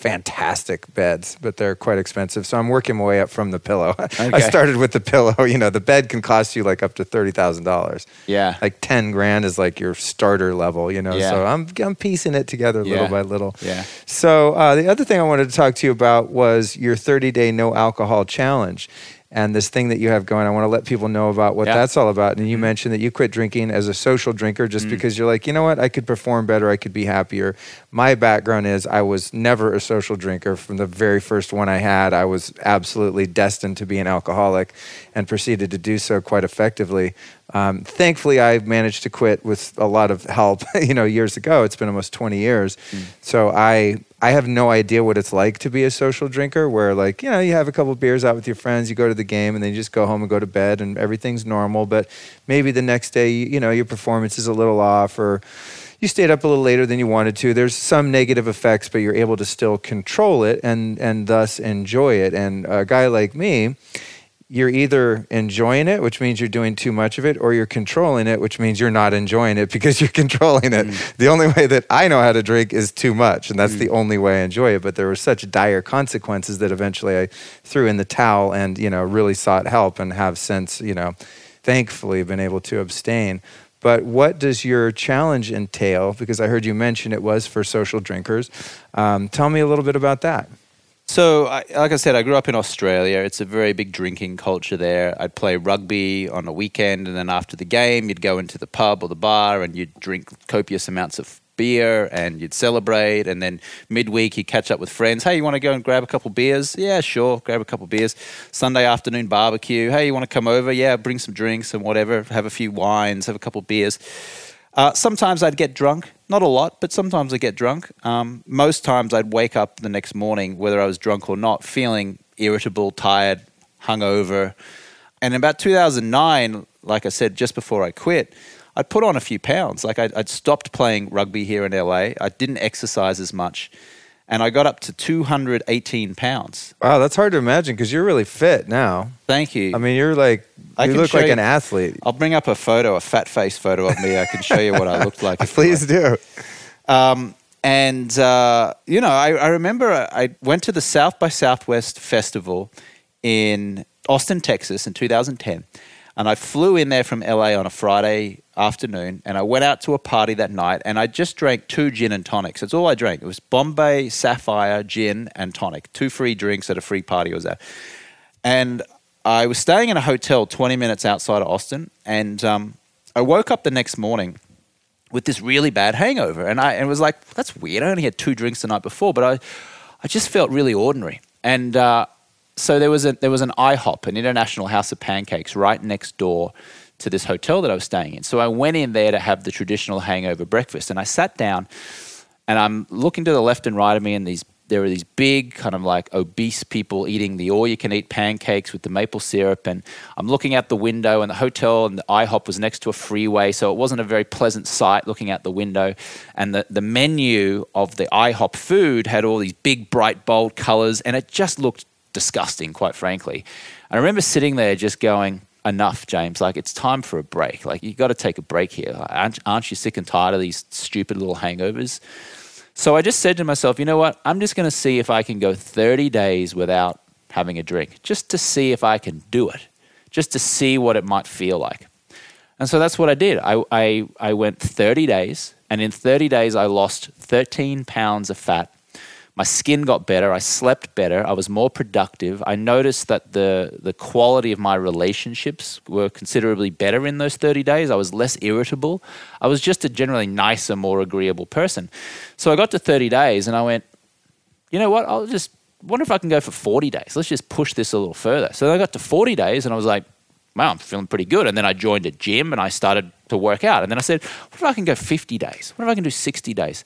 fantastic beds, but they're quite expensive. So I'm working my way up from the pillow. (laughs) I started with the pillow. You know, the bed can cost you like up to thirty thousand dollars. Yeah. Like ten grand is like your starter level. You know, Yeah. so I'm I'm piecing it together Yeah. little by little. Yeah. So uh, the other thing I wanted to talk to you about was your 30 day no alcohol challenge. And this thing that you have going, I want to let people know about what Yeah. That's all about. And you mentioned that you quit drinking as a social drinker just Mm. because you're like, you know what, I could perform better, I could be happier. My background is I was never a social drinker. From the very first one I had, I was absolutely destined to be an alcoholic and proceeded to do so quite effectively. Um, thankfully, I managed to quit with a lot of help. (laughs) you know, years ago, it's been almost 20 years. So I I have no idea what it's like to be a social drinker. Where like you know you have a couple beers out with your friends, you go to the game, and then you just go home and go to bed, and everything's normal. But maybe the next day, you know, your performance is a little off, or you stayed up a little later than you wanted to. There's some negative effects, but you're able to still control it and and thus enjoy it. And a guy like me you're either enjoying it, which means you're doing too much of it, or you're controlling it, which means you're not enjoying it (laughs) because you're controlling it. The only way that I know how to drink is too much, and that's the only way I enjoy it. But there were such dire consequences that eventually I threw in the towel and you know really sought help and have since you know thankfully been able to abstain. But what does your challenge entail? Because I heard you mention it was for social drinkers. Um, tell me a little bit about that. So, I, like I said, I grew up in Australia. It's a very big drinking culture there. I'd play rugby on a weekend, and then after the game, you'd go into the pub or the bar and you'd drink copious amounts of beer and you'd celebrate. And then midweek, you'd catch up with friends. Hey, you want to go and grab a couple beers? Yeah, sure, grab a couple beers. Sunday afternoon barbecue. Hey, you want to come over? Yeah, bring some drinks and whatever. Have a few wines, have a couple beers. Uh, sometimes I'd get drunk, not a lot, but sometimes I'd get drunk. Um, most times I'd wake up the next morning, whether I was drunk or not, feeling irritable, tired, hungover. And in about 2009, like I said, just before I quit, I'd put on a few pounds. Like I'd, I'd stopped playing rugby here in LA. I didn't exercise as much. And I got up to 218 pounds. Wow, that's hard to imagine because you're really fit now. Thank you. I mean, you're like I you look like you- an athlete. I'll bring up a photo, a fat face photo of me. I can show you what I looked like. (laughs) Please do. Um, and uh, you know, I, I remember I went to the South by Southwest festival in Austin, Texas, in 2010. And I flew in there from LA on a Friday afternoon and I went out to a party that night and I just drank two gin and tonics. That's all I drank. It was Bombay Sapphire gin and tonic, two free drinks at a free party I was at. And I was staying in a hotel 20 minutes outside of Austin and um, I woke up the next morning with this really bad hangover. And I and was like, that's weird. I only had two drinks the night before, but I, I just felt really ordinary. And uh, so there was a there was an IHOP, an International House of Pancakes, right next door to this hotel that I was staying in. So I went in there to have the traditional hangover breakfast, and I sat down, and I'm looking to the left and right of me, and these there are these big kind of like obese people eating the all you can eat pancakes with the maple syrup and i'm looking out the window and the hotel and the ihop was next to a freeway so it wasn't a very pleasant sight looking out the window and the, the menu of the ihop food had all these big bright bold colors and it just looked disgusting quite frankly and i remember sitting there just going enough james like it's time for a break like you got to take a break here aren't, aren't you sick and tired of these stupid little hangovers so I just said to myself, you know what? I'm just going to see if I can go 30 days without having a drink, just to see if I can do it, just to see what it might feel like. And so that's what I did. I, I, I went 30 days, and in 30 days, I lost 13 pounds of fat my skin got better. I slept better. I was more productive. I noticed that the the quality of my relationships were considerably better in those 30 days. I was less irritable. I was just a generally nicer, more agreeable person. So I got to 30 days and I went, you know what? I'll just wonder if I can go for 40 days. Let's just push this a little further. So I got to 40 days and I was like, wow, I'm feeling pretty good. And then I joined a gym and I started to work out. And then I said, what if I can go 50 days? What if I can do 60 days?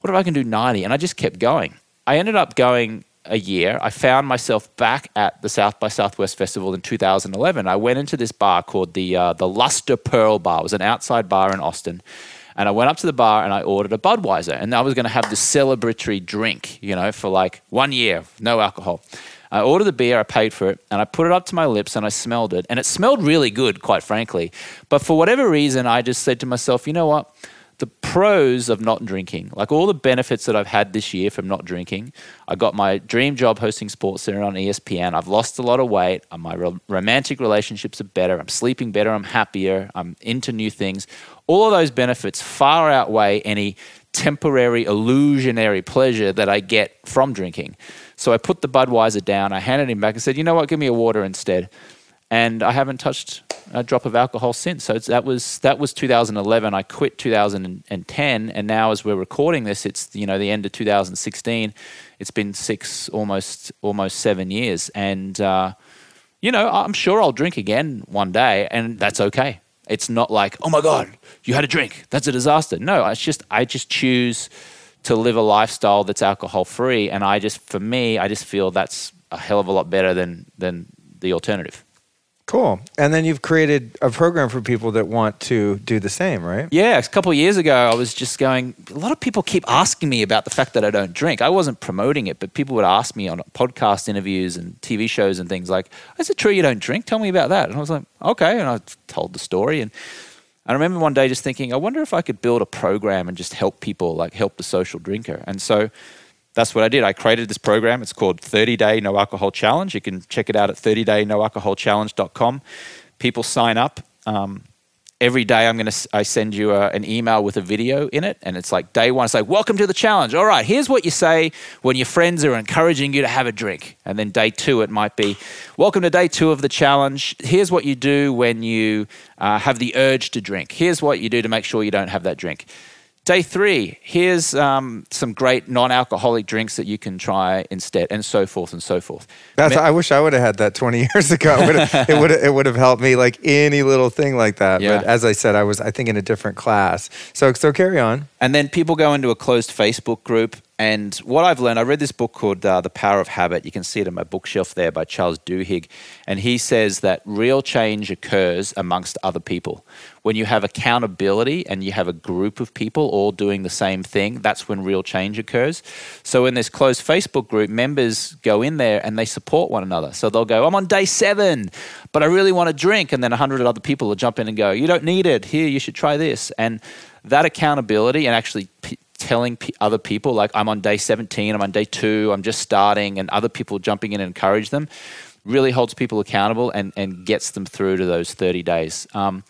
What if I can do 90? And I just kept going. I ended up going a year. I found myself back at the South by Southwest Festival in 2011. I went into this bar called the uh, the Lustre Pearl Bar. It was an outside bar in Austin. And I went up to the bar and I ordered a Budweiser. And I was going to have this celebratory drink, you know, for like one year, no alcohol. I ordered the beer, I paid for it, and I put it up to my lips and I smelled it. And it smelled really good, quite frankly. But for whatever reason, I just said to myself, you know what? The pros of not drinking, like all the benefits that I've had this year from not drinking. I got my dream job hosting Sports Center on ESPN. I've lost a lot of weight. Uh, my romantic relationships are better. I'm sleeping better. I'm happier. I'm into new things. All of those benefits far outweigh any temporary illusionary pleasure that I get from drinking. So I put the Budweiser down. I handed him back and said, "You know what? Give me a water instead." And I haven't touched a drop of alcohol since. So that was that was 2011. I quit 2010, and now as we're recording this, it's you know the end of 2016. It's been six, almost almost seven years, and uh, you know I'm sure I'll drink again one day, and that's okay. It's not like oh my god, you had a drink, that's a disaster. No, it's just I just choose to live a lifestyle that's alcohol free, and I just for me, I just feel that's a hell of a lot better than than the alternative. Cool. And then you've created a program for people that want to do the same, right? Yeah. A couple years ago, I was just going, a lot of people keep asking me about the fact that I don't drink. I wasn't promoting it, but people would ask me on podcast interviews and TV shows and things like, is it true you don't drink? Tell me about that. And I was like, okay. And I told the story. And I remember one day just thinking, I wonder if I could build a program and just help people, like help the social drinker. And so that's what I did. I created this program. It's called 30 Day No Alcohol Challenge. You can check it out at 30daynoalcoholchallenge.com. People sign up. Um, every day I'm going to I send you a, an email with a video in it and it's like day 1 it's like welcome to the challenge. All right, here's what you say when your friends are encouraging you to have a drink. And then day 2 it might be welcome to day 2 of the challenge. Here's what you do when you uh, have the urge to drink. Here's what you do to make sure you don't have that drink. Day three, here's um, some great non alcoholic drinks that you can try instead, and so forth and so forth. That's, I wish I would have had that 20 (laughs) years ago. It would it would have helped me like any little thing like that. Yeah. But as I said, I was, I think, in a different class. So, so carry on. And then people go into a closed Facebook group and what I've learned, I read this book called uh, The Power of Habit. You can see it on my bookshelf there by Charles Duhigg. And he says that real change occurs amongst other people. When you have accountability and you have a group of people all doing the same thing, that's when real change occurs. So in this closed Facebook group, members go in there and they support one another. So they'll go, I'm on day seven, but I really want a drink. And then a hundred other people will jump in and go, You don't need it. Here, you should try this. And that accountability and actually telling p- other people like i'm on day 17 i'm on day 2 i'm just starting and other people jumping in and encourage them really holds people accountable and, and gets them through to those 30 days. Um,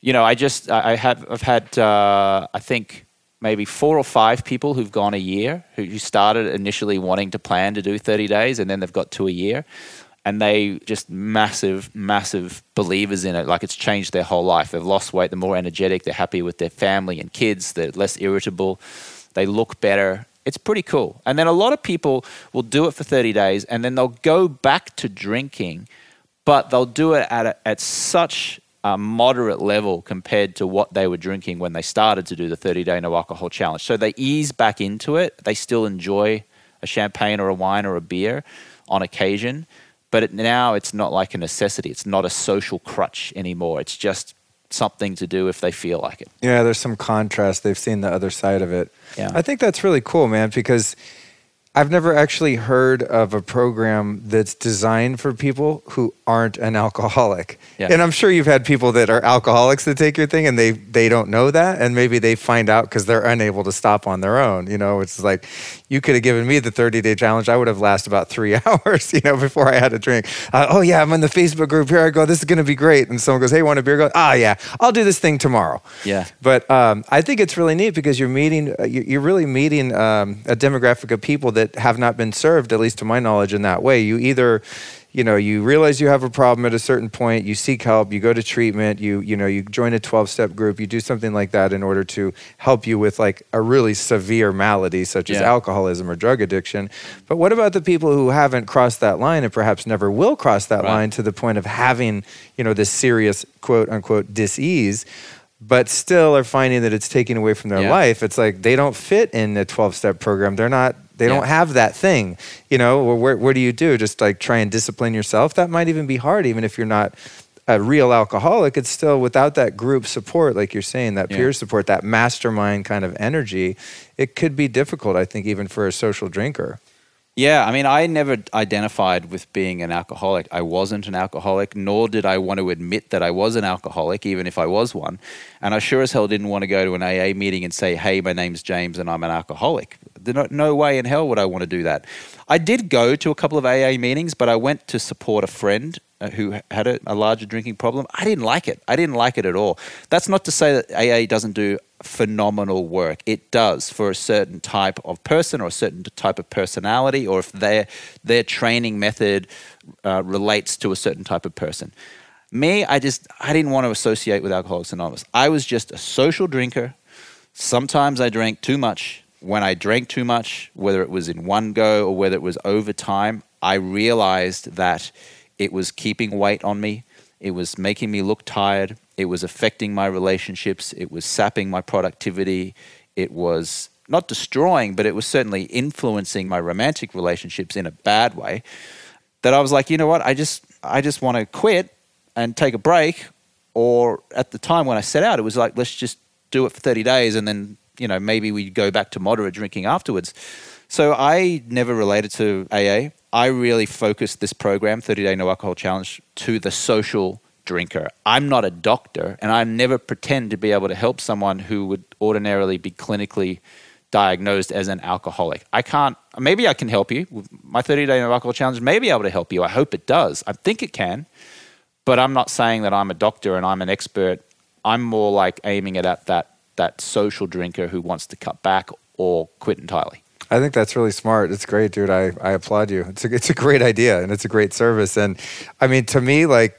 you know, I just, I have, I've had, uh, I think, maybe four or five people who've gone a year who started initially wanting to plan to do 30 days and then they've got to a year and they just massive massive believers in it. Like it's changed their whole life. They've lost weight. They're more energetic. They're happy with their family and kids. They're less irritable. They look better. It's pretty cool. And then a lot of people will do it for 30 days and then they'll go back to drinking but they'll do it at, a, at such a moderate level compared to what they were drinking when they started to do the 30 day no alcohol challenge. So they ease back into it. They still enjoy a champagne or a wine or a beer on occasion, but it, now it's not like a necessity. It's not a social crutch anymore. It's just something to do if they feel like it. Yeah, there's some contrast. They've seen the other side of it. Yeah. I think that's really cool, man, because I've never actually heard of a program that's designed for people who aren't an alcoholic. Yeah. And I'm sure you've had people that are alcoholics that take your thing and they they don't know that and maybe they find out cuz they're unable to stop on their own, you know, it's like you could have given me the 30-day challenge, I would have lasted about 3 (laughs) hours, you know, before I had a drink. Uh, oh yeah, I'm in the Facebook group. Here I go. This is going to be great. And someone goes, "Hey, want a beer?" Go, "Ah, yeah. I'll do this thing tomorrow." Yeah. But um, I think it's really neat because you're meeting, uh, you- you're really meeting um, a demographic of people that have not been served, at least to my knowledge, in that way. You either, you know, you realize you have a problem at a certain point, you seek help, you go to treatment, you, you know, you join a 12 step group, you do something like that in order to help you with like a really severe malady such as alcoholism or drug addiction. But what about the people who haven't crossed that line and perhaps never will cross that Right. line to the point of having, you know, this serious quote unquote disease? but still are finding that it's taking away from their Yeah. life. It's like they don't fit in a 12 step program. They're not, they don't have that thing. You know, where, where do you do? Just like try and discipline yourself? That might even be hard, even if you're not a real alcoholic. It's still without that group support, like you're saying, that Yeah. peer support, that mastermind kind of energy, it could be difficult, I think, even for a social drinker. Yeah, I mean, I never identified with being an alcoholic. I wasn't an alcoholic, nor did I want to admit that I was an alcoholic, even if I was one. And I sure as hell didn't want to go to an AA meeting and say, hey, my name's James and I'm an alcoholic. No, no way in hell would I want to do that. I did go to a couple of AA meetings, but I went to support a friend uh, who had a, a larger drinking problem. I didn't like it. I didn't like it at all. That's not to say that AA doesn't do phenomenal work. It does for a certain type of person or a certain type of personality, or if their their training method uh, relates to a certain type of person. Me, I just I didn't want to associate with Alcoholics Anonymous. I was just a social drinker. Sometimes I drank too much. When I drank too much, whether it was in one go or whether it was over time, I realized that it was keeping weight on me. It was making me look tired. It was affecting my relationships. It was sapping my productivity. It was not destroying, but it was certainly influencing my romantic relationships in a bad way. That I was like, you know what? I just I just want to quit and take a break. Or at the time when I set out, it was like, let's just do it for 30 days and then, you know, maybe we go back to moderate drinking afterwards. So I never related to AA. I really focused this program, 30 Day No Alcohol Challenge, to the social drinker. I'm not a doctor and I never pretend to be able to help someone who would ordinarily be clinically diagnosed as an alcoholic. I can't, maybe I can help you. My 30 Day No Alcohol Challenge may be able to help you. I hope it does. I think it can. But I'm not saying that I'm a doctor and I'm an expert. I'm more like aiming it at that, that social drinker who wants to cut back or quit entirely. I think that's really smart. It's great, dude. I, I applaud you. It's a, it's a great idea and it's a great service. And I mean, to me, like,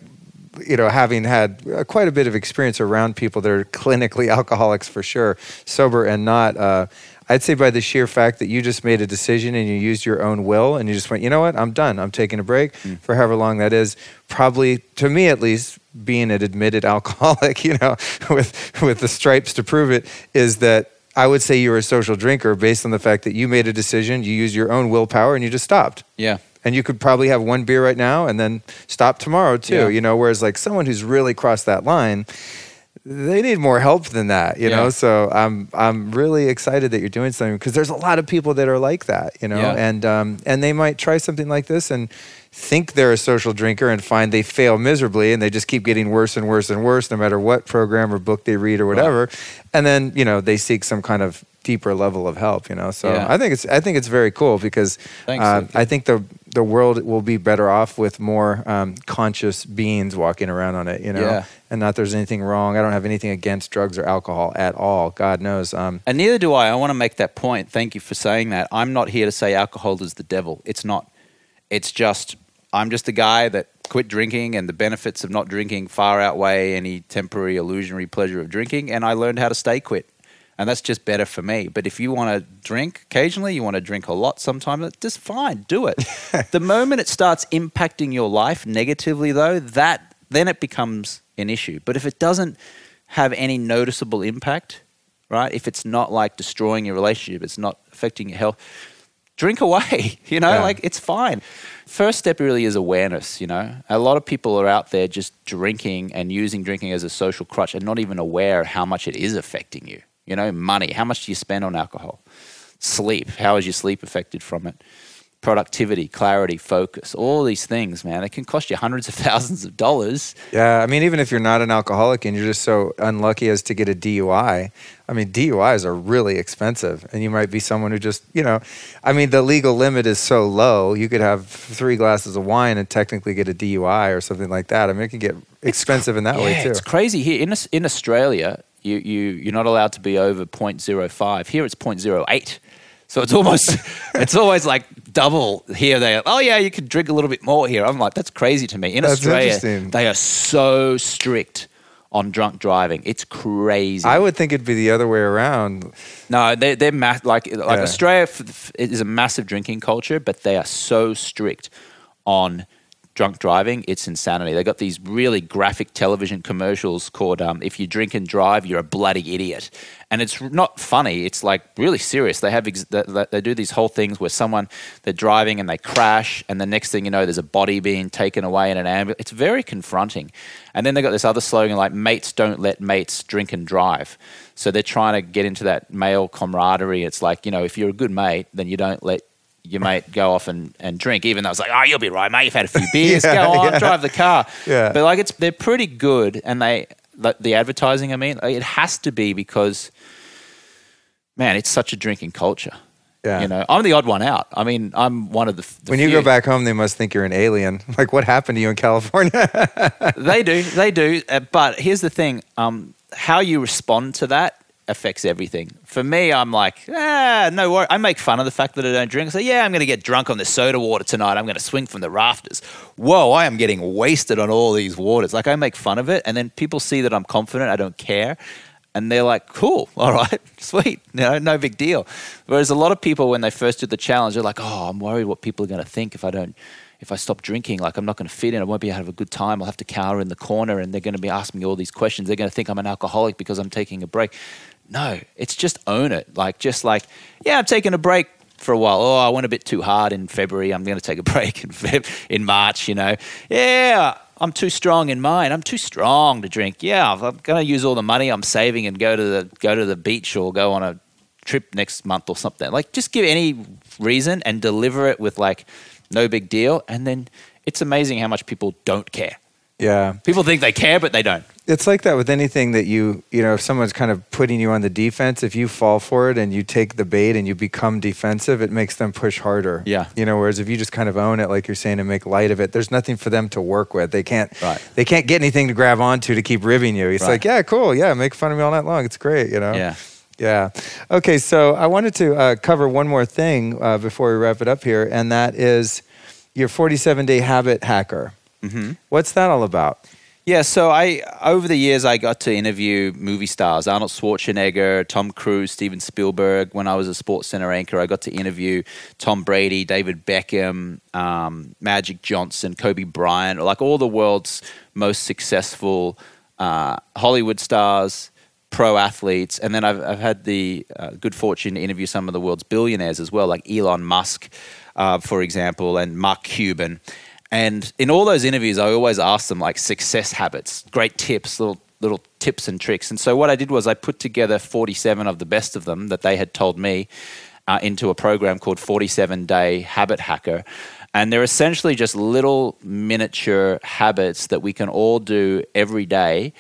you know, having had uh, quite a bit of experience around people that are clinically (laughs) alcoholics for sure, sober and not, uh, I'd say by the sheer fact that you just made a decision and you used your own will and you just went, you know what, I'm done. I'm taking a break for however long that is. Probably, to me at least, being an admitted (laughs) alcoholic, you know, with with the stripes to prove it, is that I would say you're a social drinker based on the fact that you made a decision, you used your own willpower, and you just stopped. Yeah. And you could probably have one beer right now and then stop tomorrow too. Yeah. You know, whereas like someone who's really crossed that line, they need more help than that. You Yeah. know, so I'm I'm really excited that you're doing something because there's a lot of people that are like that. You know, Yeah. and um, and they might try something like this and think they're a social drinker and find they fail miserably and they just keep getting worse and worse and worse no matter what program or book they read or whatever and then you know they seek some kind of deeper level of help you know so Yeah. i think it's i think it's very cool because Thanks, uh, i think the the world will be better off with more um, conscious beings walking around on it, you know, Yeah. and not there's anything wrong. I don't have anything against drugs or alcohol at all. God knows. Um, And neither do I. I want to make that point. Thank you for saying that. I'm not here to say alcohol is the devil. It's not. It's just, I'm just a guy that quit drinking, and the benefits of not drinking far outweigh any temporary illusionary pleasure of drinking. And I learned how to stay quit. And that's just better for me. But if you want to drink occasionally, you want to drink a lot sometimes, that's just fine, do it. (laughs) the moment it starts impacting your life negatively, though, that then it becomes an issue. But if it doesn't have any noticeable impact, right? If it's not like destroying your relationship, it's not affecting your health, drink away, (laughs) you know, Yeah. like it's fine. First step really is awareness, you know. A lot of people are out there just drinking and using drinking as a social crutch and not even aware how much it is affecting you. You know, money, how much do you spend on alcohol? Sleep, how is your sleep affected from it? Productivity, clarity, focus, all these things, man. It can cost you hundreds of thousands of dollars. Yeah, I mean, even if you're not an alcoholic and you're just so unlucky as to get a DUI, I mean, DUIs are really expensive, and you might be someone who just, you know, I mean, the legal limit is so low. You could have three glasses of wine and technically get a DUI or something like that. I mean, it can get expensive in that way Yeah, too. It's crazy here in in Australia. You you you're not allowed to be over 0.05. Here it's 0.08. So it's almost (laughs) it's always like double here. They oh yeah, you could drink a little bit more here. I'm like that's crazy to me. In That's Australia, interesting. they are so strict on drunk driving. It's crazy. I would think it'd be the other way around. No, they, they're ma- like like Yeah. Australia f- f- is a massive drinking culture, but they are so strict on drunk driving. It's insanity. They got these really graphic television commercials called um, "If you drink and drive, you're a bloody idiot," and it's not funny. It's like really serious. They have ex- they, they- do these whole things where someone they're driving and they crash, and the next thing you know, there's a body being taken away in an ambulance. It's very confronting. And then they got this other slogan like "Mates don't let mates drink and drive." So they're trying to get into that male camaraderie. It's like, you know, if you're a good mate, then you don't let your mate go off and, and drink, even though it's like, oh, you'll be right, mate. You've had a few beers. (laughs) Yeah, go on, yeah. drive the car. (laughs) Yeah. But like, it's they're pretty good, and they like, the advertising. I mean, like, it has to be because, man, it's such a drinking culture. Yeah. You know, I'm the odd one out. I mean, I'm one of the. the when you few. go back home, they must think you're an alien. (laughs) Like, what happened to you in California? they do, they do. Uh, but here's the thing: um, how you respond to that affects everything. For me, I'm like, ah, no worry. I make fun of the fact that I don't drink. I say, yeah, I'm going to get drunk on the soda water tonight. I'm going to swing from the rafters. Whoa, I am getting wasted on all these waters. Like I make fun of it, and then people see that I'm confident. I don't care. And they're like, cool, (laughs) all right, sweet, (laughs) you know, no big deal. Whereas a lot of people, when they first do the challenge, they're like, oh, I'm worried what people are going to think if I don't if I stop drinking, like I'm not going to fit in, I won't be able to have a good time. I'll have to cower in the corner and they're going to be asking me all these questions. They're going to think I'm an alcoholic because I'm taking a break. No, it's just own it. Like, just like, yeah, I'm taking a break for a while. Oh, I went a bit too hard in February. I'm going to take a (laughs) break in, Feb- in March, you know. Yeah, I'm too strong in mine. I'm too strong to drink. Yeah, I'm going to use all the money I'm saving and go to the go to the beach or go on a trip next month or something. Like, just give any reason and deliver it with like no big deal, and then it's amazing how much people don't care. yeah. People think they care, but they don't. It's like that with anything that you, you know, if someone's kind of putting you on the defense, if you fall for it and you take the bait and you become defensive, it makes them push harder. Yeah. You know, whereas if you just kind of own it, like you're saying, and make light of it, there's nothing for them to work with. They can't, Right. they can't get anything to grab onto to keep ribbing you. It's Right. like, yeah, cool. Yeah. Make fun of me all night long. It's great. You know? Yeah. Yeah. Okay. So I wanted to uh, cover one more thing uh, before we wrap it up here, and that is your 47 day habit hacker. Mm-hmm. What's that all about? Yeah, so I over the years I got to interview movie stars: Arnold Schwarzenegger, Tom Cruise, Steven Spielberg. When I was a Sports Center anchor, I got to interview Tom Brady, David Beckham, um, Magic Johnson, Kobe Bryant, like all the world's most successful uh, Hollywood stars, pro athletes, and then I've, I've had the uh, good fortune to interview some of the world's billionaires as well, like Elon Musk, uh, for example, and Mark Cuban. And in all those interviews, I always ask them like success habits, great tips, little little tips and tricks. And so what I did was I put together 47 of the best of them that they had told me uh, into a program called 47 Day Habit Hacker. And they're essentially just little miniature habits that we can all do every day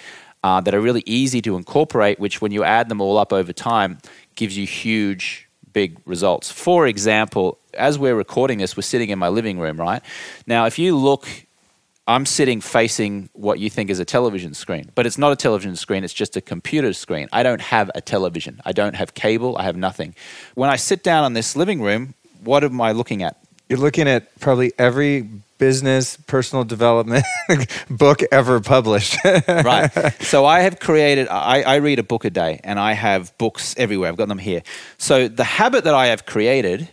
uh, that are really easy to incorporate, which when you add them all up over time gives you huge big results. For example, as we're recording this, we're sitting in my living room, right? Now, if you look, I'm sitting facing what you think is a television screen, but it's not a television screen, it's just a computer screen. I don't have a television, I don't have cable, I have nothing. When I sit down on this living room, what am I looking at? You're looking at probably every business, personal development (laughs) book ever published. (laughs) right. So I have created, I, I, read a book a day and I have books everywhere. I've got them here. So the habit that I have created,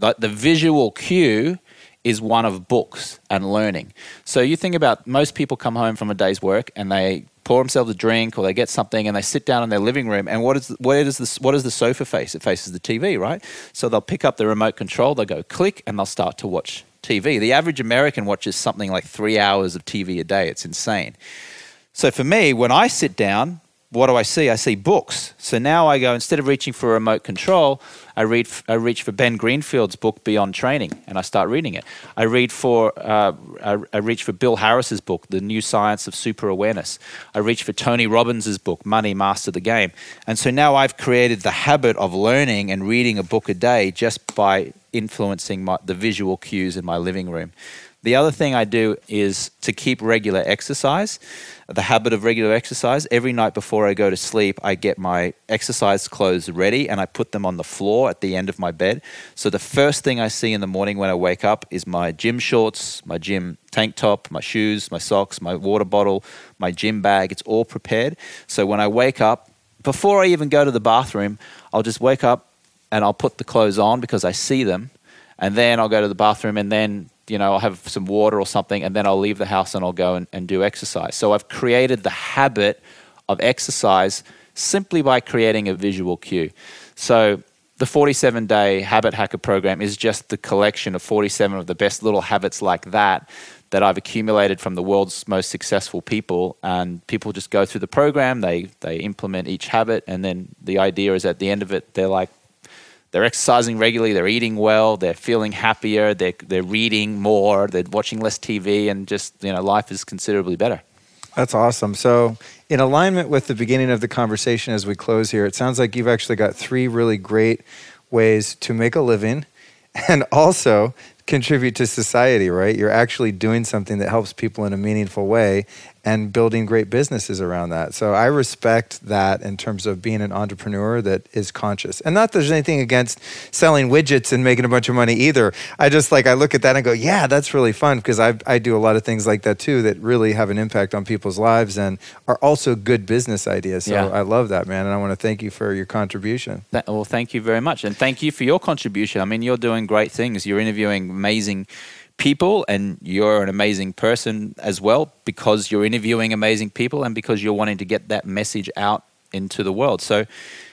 like the visual cue, is one of books and learning. So you think about most people come home from a day's work and they pour themselves a drink or they get something and they sit down in their living room and what is where does this what does the sofa face? It faces the TV, right? So they'll pick up the remote control, they'll go click and they'll start to watch TV. The average American watches something like 3 hours of TV a day. It's insane. So for me, when I sit down, what do I see? I see books. So now I go instead of reaching for a remote control, I read. I reach for Ben Greenfield's book Beyond Training, and I start reading it. I read for. Uh, I, I, reach for Bill Harris's book, The New Science of Super Awareness. I reach for Tony Robbins's book, Money Master the Game. And so now I've created the habit of learning and reading a book a day just by influencing my, the visual cues in my living room. The other thing I do is to keep regular exercise, the habit of regular exercise. Every night before I go to sleep, I get my exercise clothes ready and I put them on the floor at the end of my bed. So the first thing I see in the morning when I wake up is my gym shorts, my gym tank top, my shoes, my socks, my water bottle, my gym bag. It's all prepared. So when I wake up, before I even go to the bathroom, I'll just wake up and I'll put the clothes on because I see them. And then I'll go to the bathroom and then you know, I'll have some water or something, and then I'll leave the house and I'll go and, and do exercise. So I've created the habit of exercise simply by creating a visual cue. So the 47 day habit hacker program is just the collection of 47 of the best little habits like that that I've accumulated from the world's most successful people. And people just go through the program, they, they implement each habit, and then the idea is at the end of it, they're like, they're exercising regularly, they're eating well, they're feeling happier, they're, they're reading more, they're watching less TV, and just, you know, life is considerably better. That's awesome. So, in alignment with the beginning of the conversation as we close here, it sounds like you've actually got three really great ways to make a living (laughs) and also contribute to society, right? You're actually doing something that helps people in a meaningful way and building great businesses around that. So I respect that in terms of being an entrepreneur that is conscious. And not that there's anything against selling widgets and making a bunch of money either. I just like I look at that and go, yeah, that's really fun because I I do a lot of things like that too that really have an impact on people's lives and are also good business ideas. So yeah. I love that, man, and I want to thank you for your contribution. That, well, thank you very much and thank you for your contribution. I mean, you're doing great things. You're interviewing amazing people and you're an amazing person as well because you're interviewing amazing people and because you're wanting to get that message out into the world. So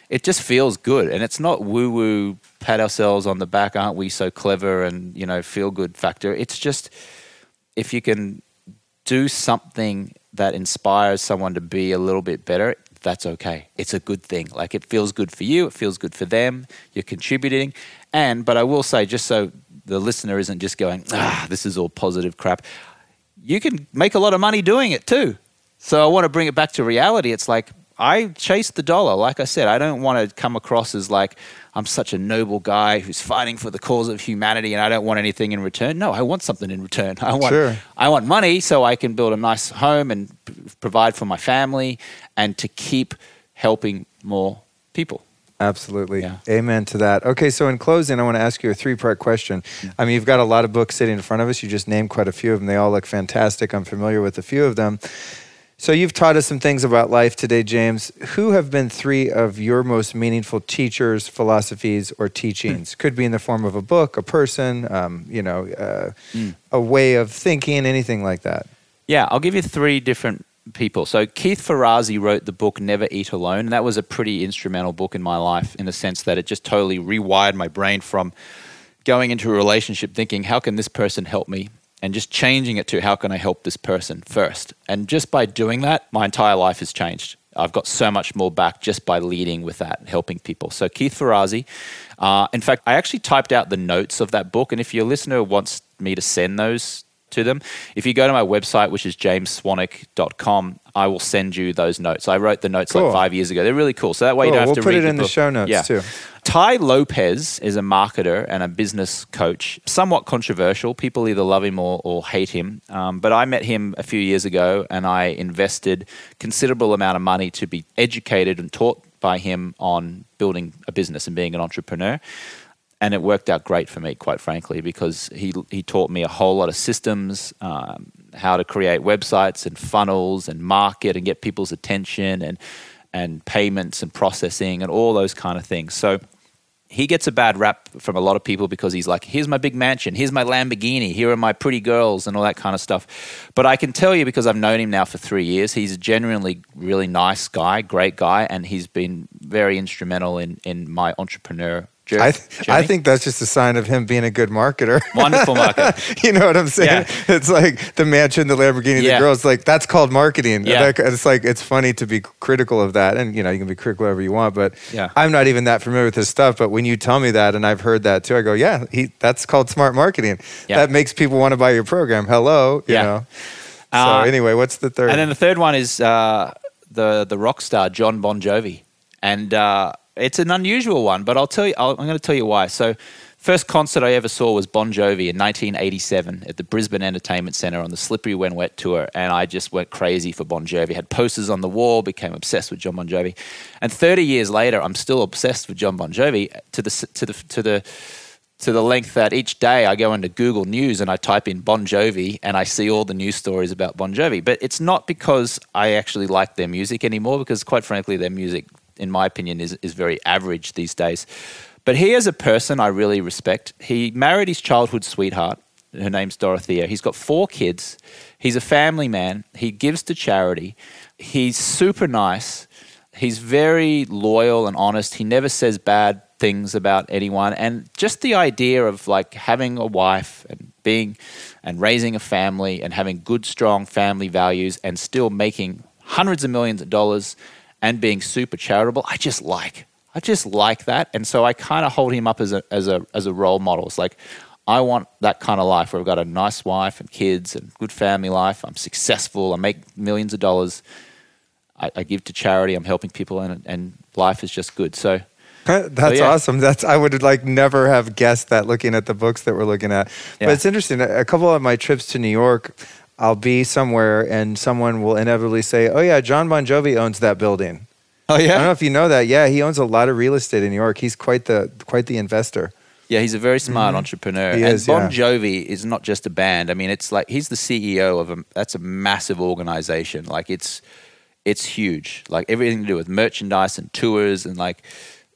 it just feels good and it's not woo woo pat ourselves on the back aren't we so clever and you know feel good factor. It's just if you can do something that inspires someone to be a little bit better, that's okay. It's a good thing. Like it feels good for you, it feels good for them, you're contributing. And, but I will say, just so the listener isn't just going, ah, this is all positive crap. You can make a lot of money doing it too. So I want to bring it back to reality. It's like, I chase the dollar. Like I said, I don't want to come across as like I'm such a noble guy who's fighting for the cause of humanity and I don't want anything in return. No, I want something in return. (laughs) I want sure. I want money so I can build a nice home and provide for my family and to keep helping more people. Absolutely. Yeah. Amen to that. Okay, so in closing, I want to ask you a three part question. I mean, you've got a lot of books sitting in front of us. You just named quite a few of them. They all look fantastic. I'm familiar with a few of them. So you've taught us some things about life today, James. Who have been three of your most meaningful teachers, philosophies, or teachings? Could be in the form of a book, a person, um, you know, uh, mm. a way of thinking, anything like that. Yeah, I'll give you three different people. So Keith Ferrazzi wrote the book Never Eat Alone, and that was a pretty instrumental book in my life in the sense that it just totally rewired my brain from going into a relationship thinking, how can this person help me? And just changing it to how can I help this person first? And just by doing that, my entire life has changed. I've got so much more back just by leading with that, helping people. So Keith Ferrazzi, uh, in fact, I actually typed out the notes of that book, and if your listener wants me to send those to them. If you go to my website, which is jamesswanwick.com, I will send you those notes. I wrote the notes Cool. like five years ago. They're really cool. So that way you don't have to read them. We'll to put it in the book. show notes, yeah. too. Tai Lopez is a marketer and a business coach, somewhat controversial. People either love him or, or hate him. Um, but I met him a few years ago and I invested considerable amount of money to be educated and taught by him on building a business and being an entrepreneur. And it worked out great for me, quite frankly, because he, he taught me a whole lot of systems, um, how to create websites and funnels and market and get people's attention and, and payments and processing and all those kind of things. So he gets a bad rap from a lot of people because he's like, here's my big mansion, here's my Lamborghini, here are my pretty girls, and all that kind of stuff. But I can tell you because I've known him now for three years, he's a genuinely really nice guy, great guy, and he's been very instrumental in, in my entrepreneur I, th- I think that's just a sign of him being a good marketer. Wonderful marketer. (laughs) you know what I'm saying? Yeah. It's like the mansion, the Lamborghini, Yeah. the girls. Like that's called marketing. Yeah. It's like it's funny to be critical of that, and you know you can be critical whatever you want. But Yeah. I'm not even that familiar with his stuff. But when you tell me that, and I've heard that too, I go, yeah, he that's called smart marketing. Yeah. That makes people want to buy your program. Hello, you Yeah. know. So Uh, anyway, what's the third? And then the third one is uh, the the rock star John Bon Jovi, and uh, it's an unusual one. But I'll tell you, I'll, I'm going to tell you why. So, first concert I ever saw was Bon Jovi in 1987 at the Brisbane Entertainment Centre on the Slippery When Wet tour, and I just went crazy for Bon Jovi. Had posters on the wall, became obsessed with John Bon Jovi, and 30 years later, I'm still obsessed with John Bon Jovi to the to the to the to the length that each day I go into Google News and I type in Bon Jovi and I see all the news stories about Bon Jovi. But it's not because I actually like their music anymore, because quite frankly, their music, in my opinion, is, is very average these days. But he, as a person, I really respect. He married his childhood sweetheart. Her name's Dorothea. He's got four kids. He's a family man. He gives to charity. He's super nice. He's very loyal and honest. He never says bad things about anyone. And just the idea of like having a wife and being and raising a family and having good, strong family values and still making hundreds of millions of dollars and being super charitable, I just like. I just like that. And so I kind of hold him up as a, as a, as a role model. It's like, I want that kind of life where I've got a nice wife and kids and good family life. I'm successful. I make millions of dollars. I, I give to charity. I'm helping people, and, and life is just good. So, That's yeah. awesome. That's I would like never have guessed that looking at the books that we're looking at. But it's interesting. A couple of my trips to New York, I'll be somewhere and someone will inevitably say, "Oh yeah, John Bon Jovi owns that building." oh yeah. I don't know if you know that. Yeah, he owns a lot of real estate in New York. He's quite the quite the investor. Yeah, he's a very smart entrepreneur. Mm-hmm. He and is, Bon yeah. Jovi is not just a band. I mean, it's like he's the CEO of a that's a massive organization. Like it's it's huge. Like everything to do with merchandise and tours and like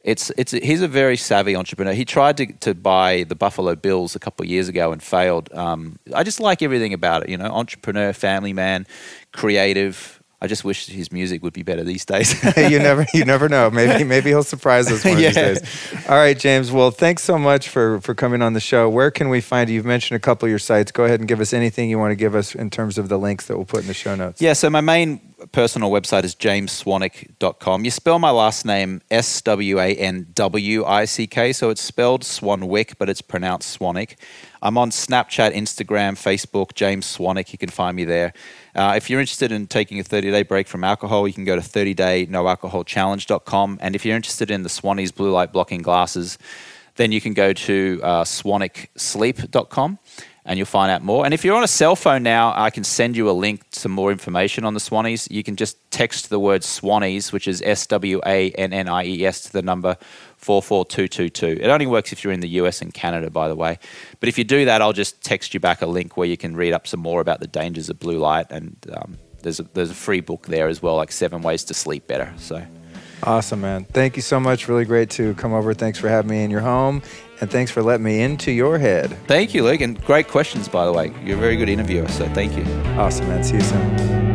it's it's he's a very savvy entrepreneur. He tried to to buy the Buffalo Bills a couple of years ago and failed. Um, I just like everything about it. You know, entrepreneur, family man, creative. I just wish his music would be better these days. (laughs) you never you never know. Maybe (laughs) maybe he'll surprise us one of these Yeah. days. All right, James. Well, thanks so much for for coming on the show. Where can we find you? You've mentioned a couple of your sites. Go ahead and give us anything you want to give us in terms of the links that we'll put in the show notes. Yeah, so my main personal website is jamesswanwick.com. You spell my last name S W A N W I C K, so it's spelled Swanwick, but it's pronounced Swanwick. I'm on Snapchat, Instagram, Facebook, James Swanwick. You can find me there. Uh, if you're interested in taking a 30 day break from alcohol, you can go to 30daynoalcoholchallenge.com. And if you're interested in the Swannies blue light blocking glasses, then you can go to uh, swanwicksleep.com and you'll find out more. And if you're on a cell phone now, I can send you a link to more information on the Swannies. You can just text the word Swannies, which is S W A N N I E S, to the number 44222. It only works if you're in the US and Canada, by the way. But if you do that, I'll just text you back a link where you can read up some more about the dangers of blue light. And um, there's, a, there's a free book there as well, like Seven Ways to Sleep Better. So. Awesome, man. Thank you so much. Really great to come over. Thanks for having me in your home, and thanks for letting me into your head. Thank you, Luke, and great questions, by the way. You're a very good interviewer, so thank you. Awesome, man. See you soon.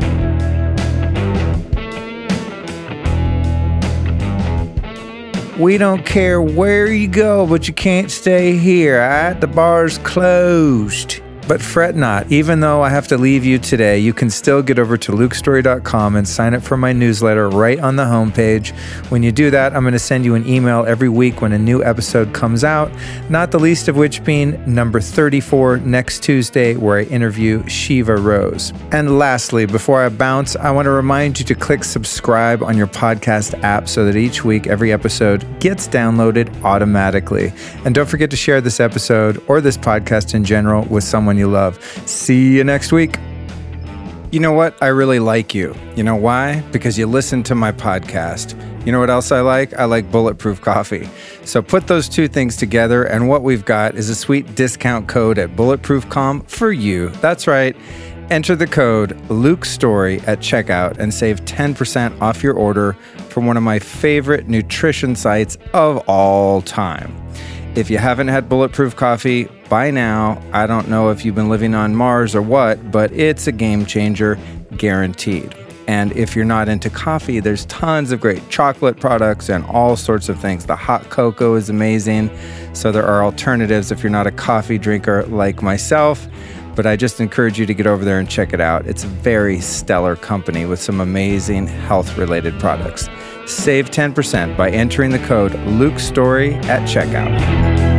We don't care where you go, but you can't stay here. All right? The bar's closed. But fret not, even though I have to leave you today, you can still get over to lukestory.com and sign up for my newsletter right on the homepage. When you do that, I'm going to send you an email every week when a new episode comes out, not the least of which being number 34 next Tuesday, where I interview Shiva Rose. And lastly, before I bounce, I want to remind you to click subscribe on your podcast app so that each week every episode gets downloaded automatically. And don't forget to share this episode or this podcast in general with someone you love. See you next week. You know what? I really like you. You know why? Because you listen to my podcast. You know what else I like? I like bulletproof coffee. So put those two things together, and what we've got is a sweet discount code at bulletproofcom for you. That's right. Enter the code Luke Story at checkout and save 10% off your order from one of my favorite nutrition sites of all time. If you haven't had bulletproof coffee by now, I don't know if you've been living on Mars or what, but it's a game changer, guaranteed. And if you're not into coffee, there's tons of great chocolate products and all sorts of things. The hot cocoa is amazing. So there are alternatives if you're not a coffee drinker like myself. But I just encourage you to get over there and check it out. It's a very stellar company with some amazing health related products. Save 10% by entering the code Luke Story at checkout.